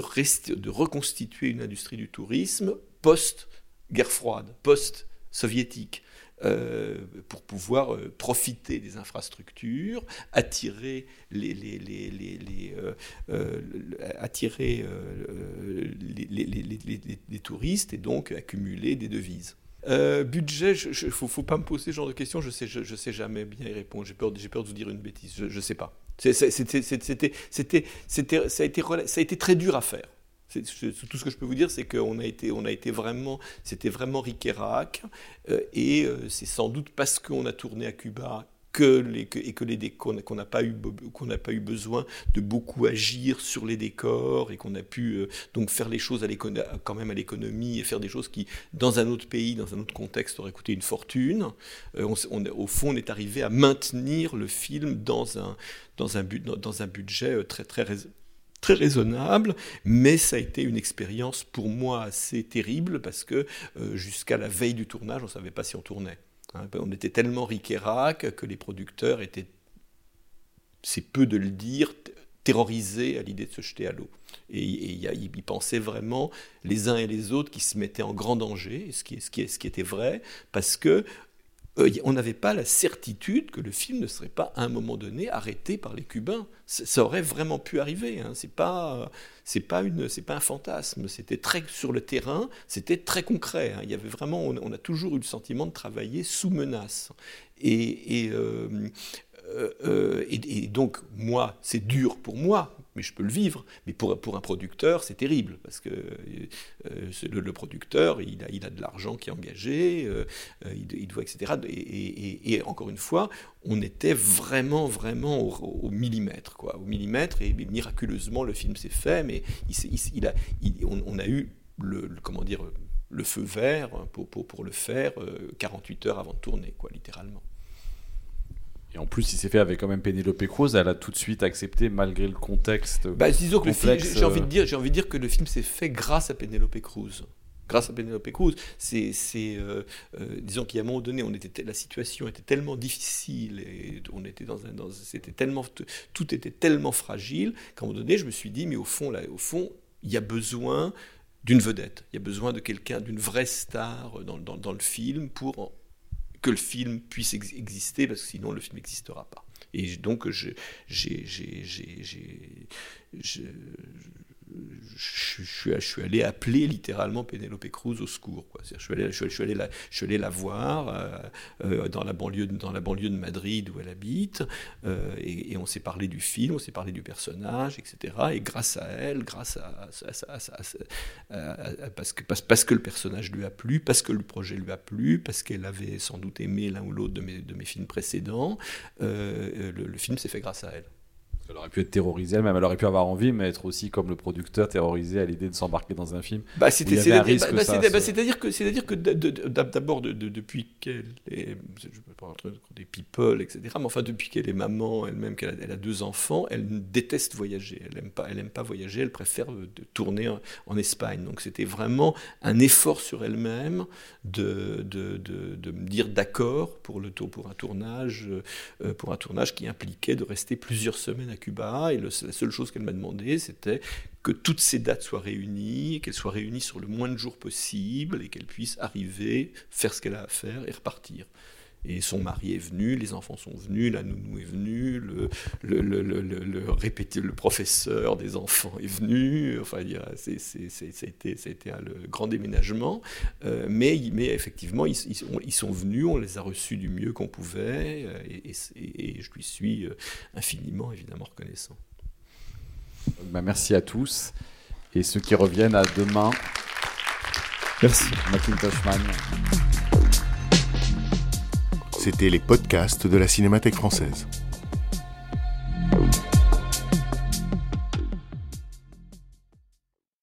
reconstituer une industrie du tourisme post-guerre froide, post-soviétique. Euh, pour pouvoir euh, profiter des infrastructures, attirer les, touristes et donc accumuler des devises. Budget, il ne faut, pas me poser ce genre de questions, je sais, sais jamais bien y répondre, j'ai peur, de vous dire une bêtise, je ne sais pas. Ça, a été, très dur à faire tout ce que je peux vous dire, c'est qu'on a été, on a été vraiment, c'était vraiment ric-et-rac, euh, et euh, c'est sans doute parce qu'on a tourné à Cuba que les, et que les qu'on n'a pas eu qu'on n'a pas eu besoin de beaucoup agir sur les décors et qu'on a pu euh, donc faire les choses à quand même à l'économie et faire des choses qui dans un autre pays dans un autre contexte auraient coûté une fortune on, au fond on est arrivé à maintenir le film dans un dans un, budget très très très raisonnable, mais ça a été une expérience pour moi assez terrible parce que euh, jusqu'à la veille du tournage, on ne savait pas si on tournait. Hein. on était tellement ric que les producteurs étaient, c'est peu de le dire, terrorisés à l'idée de se jeter à l'eau. Et, ils pensaient vraiment, les uns et les autres, qu'ils se mettaient en grand danger, ce qui, ce qui, ce qui était vrai, parce que euh, on n'avait pas la certitude que le film ne serait pas à un moment donné arrêté par les Cubains. Ça, aurait vraiment pu arriver. Hein. C'est pas, c'est pas une, c'est pas un fantasme. C'était très sur le terrain, c'était très concret. hein. Il y avait vraiment, on, a toujours eu le sentiment de travailler sous menace. Et, et, euh, euh, euh, donc, moi, c'est dur pour moi, mais je peux le vivre. Mais pour, pour un producteur, c'est terrible, parce que euh, c'est le, producteur, il a, il a de l'argent qui est engagé, euh, euh, il, doit, etc. Et, encore une fois, on était vraiment, vraiment au, millimètre, quoi, au millimètre, et miraculeusement, le film s'est fait, mais il, on, a eu le, comment dire, le feu vert pour, pour, le faire euh, 48 heures avant de tourner, quoi, littéralement. Et en plus, il s'est fait avec quand même Penelope Cruz. Elle a tout de suite accepté malgré le contexte. Bah, disons que j'ai envie de euh, dire, j'ai envie de dire que le film s'est fait grâce à Penelope Cruz. Grâce à Penelope Cruz, c'est, euh, euh, disons qu'à un moment donné, on était, la situation était tellement difficile et on était dans un, dans- c'était tellement, tout était tellement fragile qu'à un moment donné, je me suis dit, mais au fond, là, au fond, il y a besoin d'une vedette, il y a besoin de quelqu'un, d'une vraie star dans, dans- dans le film pour que le film puisse ex- exister, parce que sinon le film n'existera pas. Et donc, j'ai- je, suis, allé appeler littéralement Penelope Cruz au secours. Je, suis allé, la, voir euh, euh, dans, la banlieue, de- Madrid où elle habite, euh, et, on s'est parlé du film, on s'est parlé du personnage, etc. Et grâce à elle, grâce à, à- parce, que, le personnage lui a plu, parce que le projet lui a plu, parce qu'elle avait sans doute aimé l'un ou l'autre de mes, films précédents, le film s'est fait grâce à elle. Elle aurait pu être terrorisée elle-même, elle aurait pu avoir envie, mais être aussi comme le producteur terrorisé à l'idée de s'embarquer dans un film. Bah, c'était, c'est-à-dire, bah, bah, bah, c'est-à-dire que, c'est-à-dire que d'abord, de- de- depuis qu'elle est, je ne peux pas rentrer des people, etc., mais enfin, depuis qu'elle est maman elle-même, qu'elle a, elle a deux enfants, elle déteste voyager. Elle n'aime pas, elle aime pas voyager, elle préfère euh, de tourner en, en Espagne. Donc, c'était vraiment un effort sur elle-même de, de, de, de me dire d'accord pour, le tour, pour, un tournage, euh, pour un tournage qui impliquait de rester plusieurs semaines à Cuba. Et la seule chose qu'elle m'a demandé, c'était que toutes ces dates soient réunies, qu'elles soient réunies sur le moins de jours possible et qu'elle puisse arriver, faire ce qu'elle a à faire et repartir. Et son mari est venu, les enfants sont venus, la nounou est venue, le, le, le, le, le- le répété, le professeur des enfants est venu. Enfin, il y a, c'est, c'est, c'est- été un le grand déménagement. Euh, mais, mais effectivement, ils, ils, ont- ils sont venus, on les a reçus du mieux qu'on pouvait euh, et, et- et je lui suis euh, infiniment, évidemment, reconnaissant. Bah, merci à tous. Et ceux qui reviennent à demain. Merci. Macintosh Man. C'était les podcasts de la Cinémathèque française.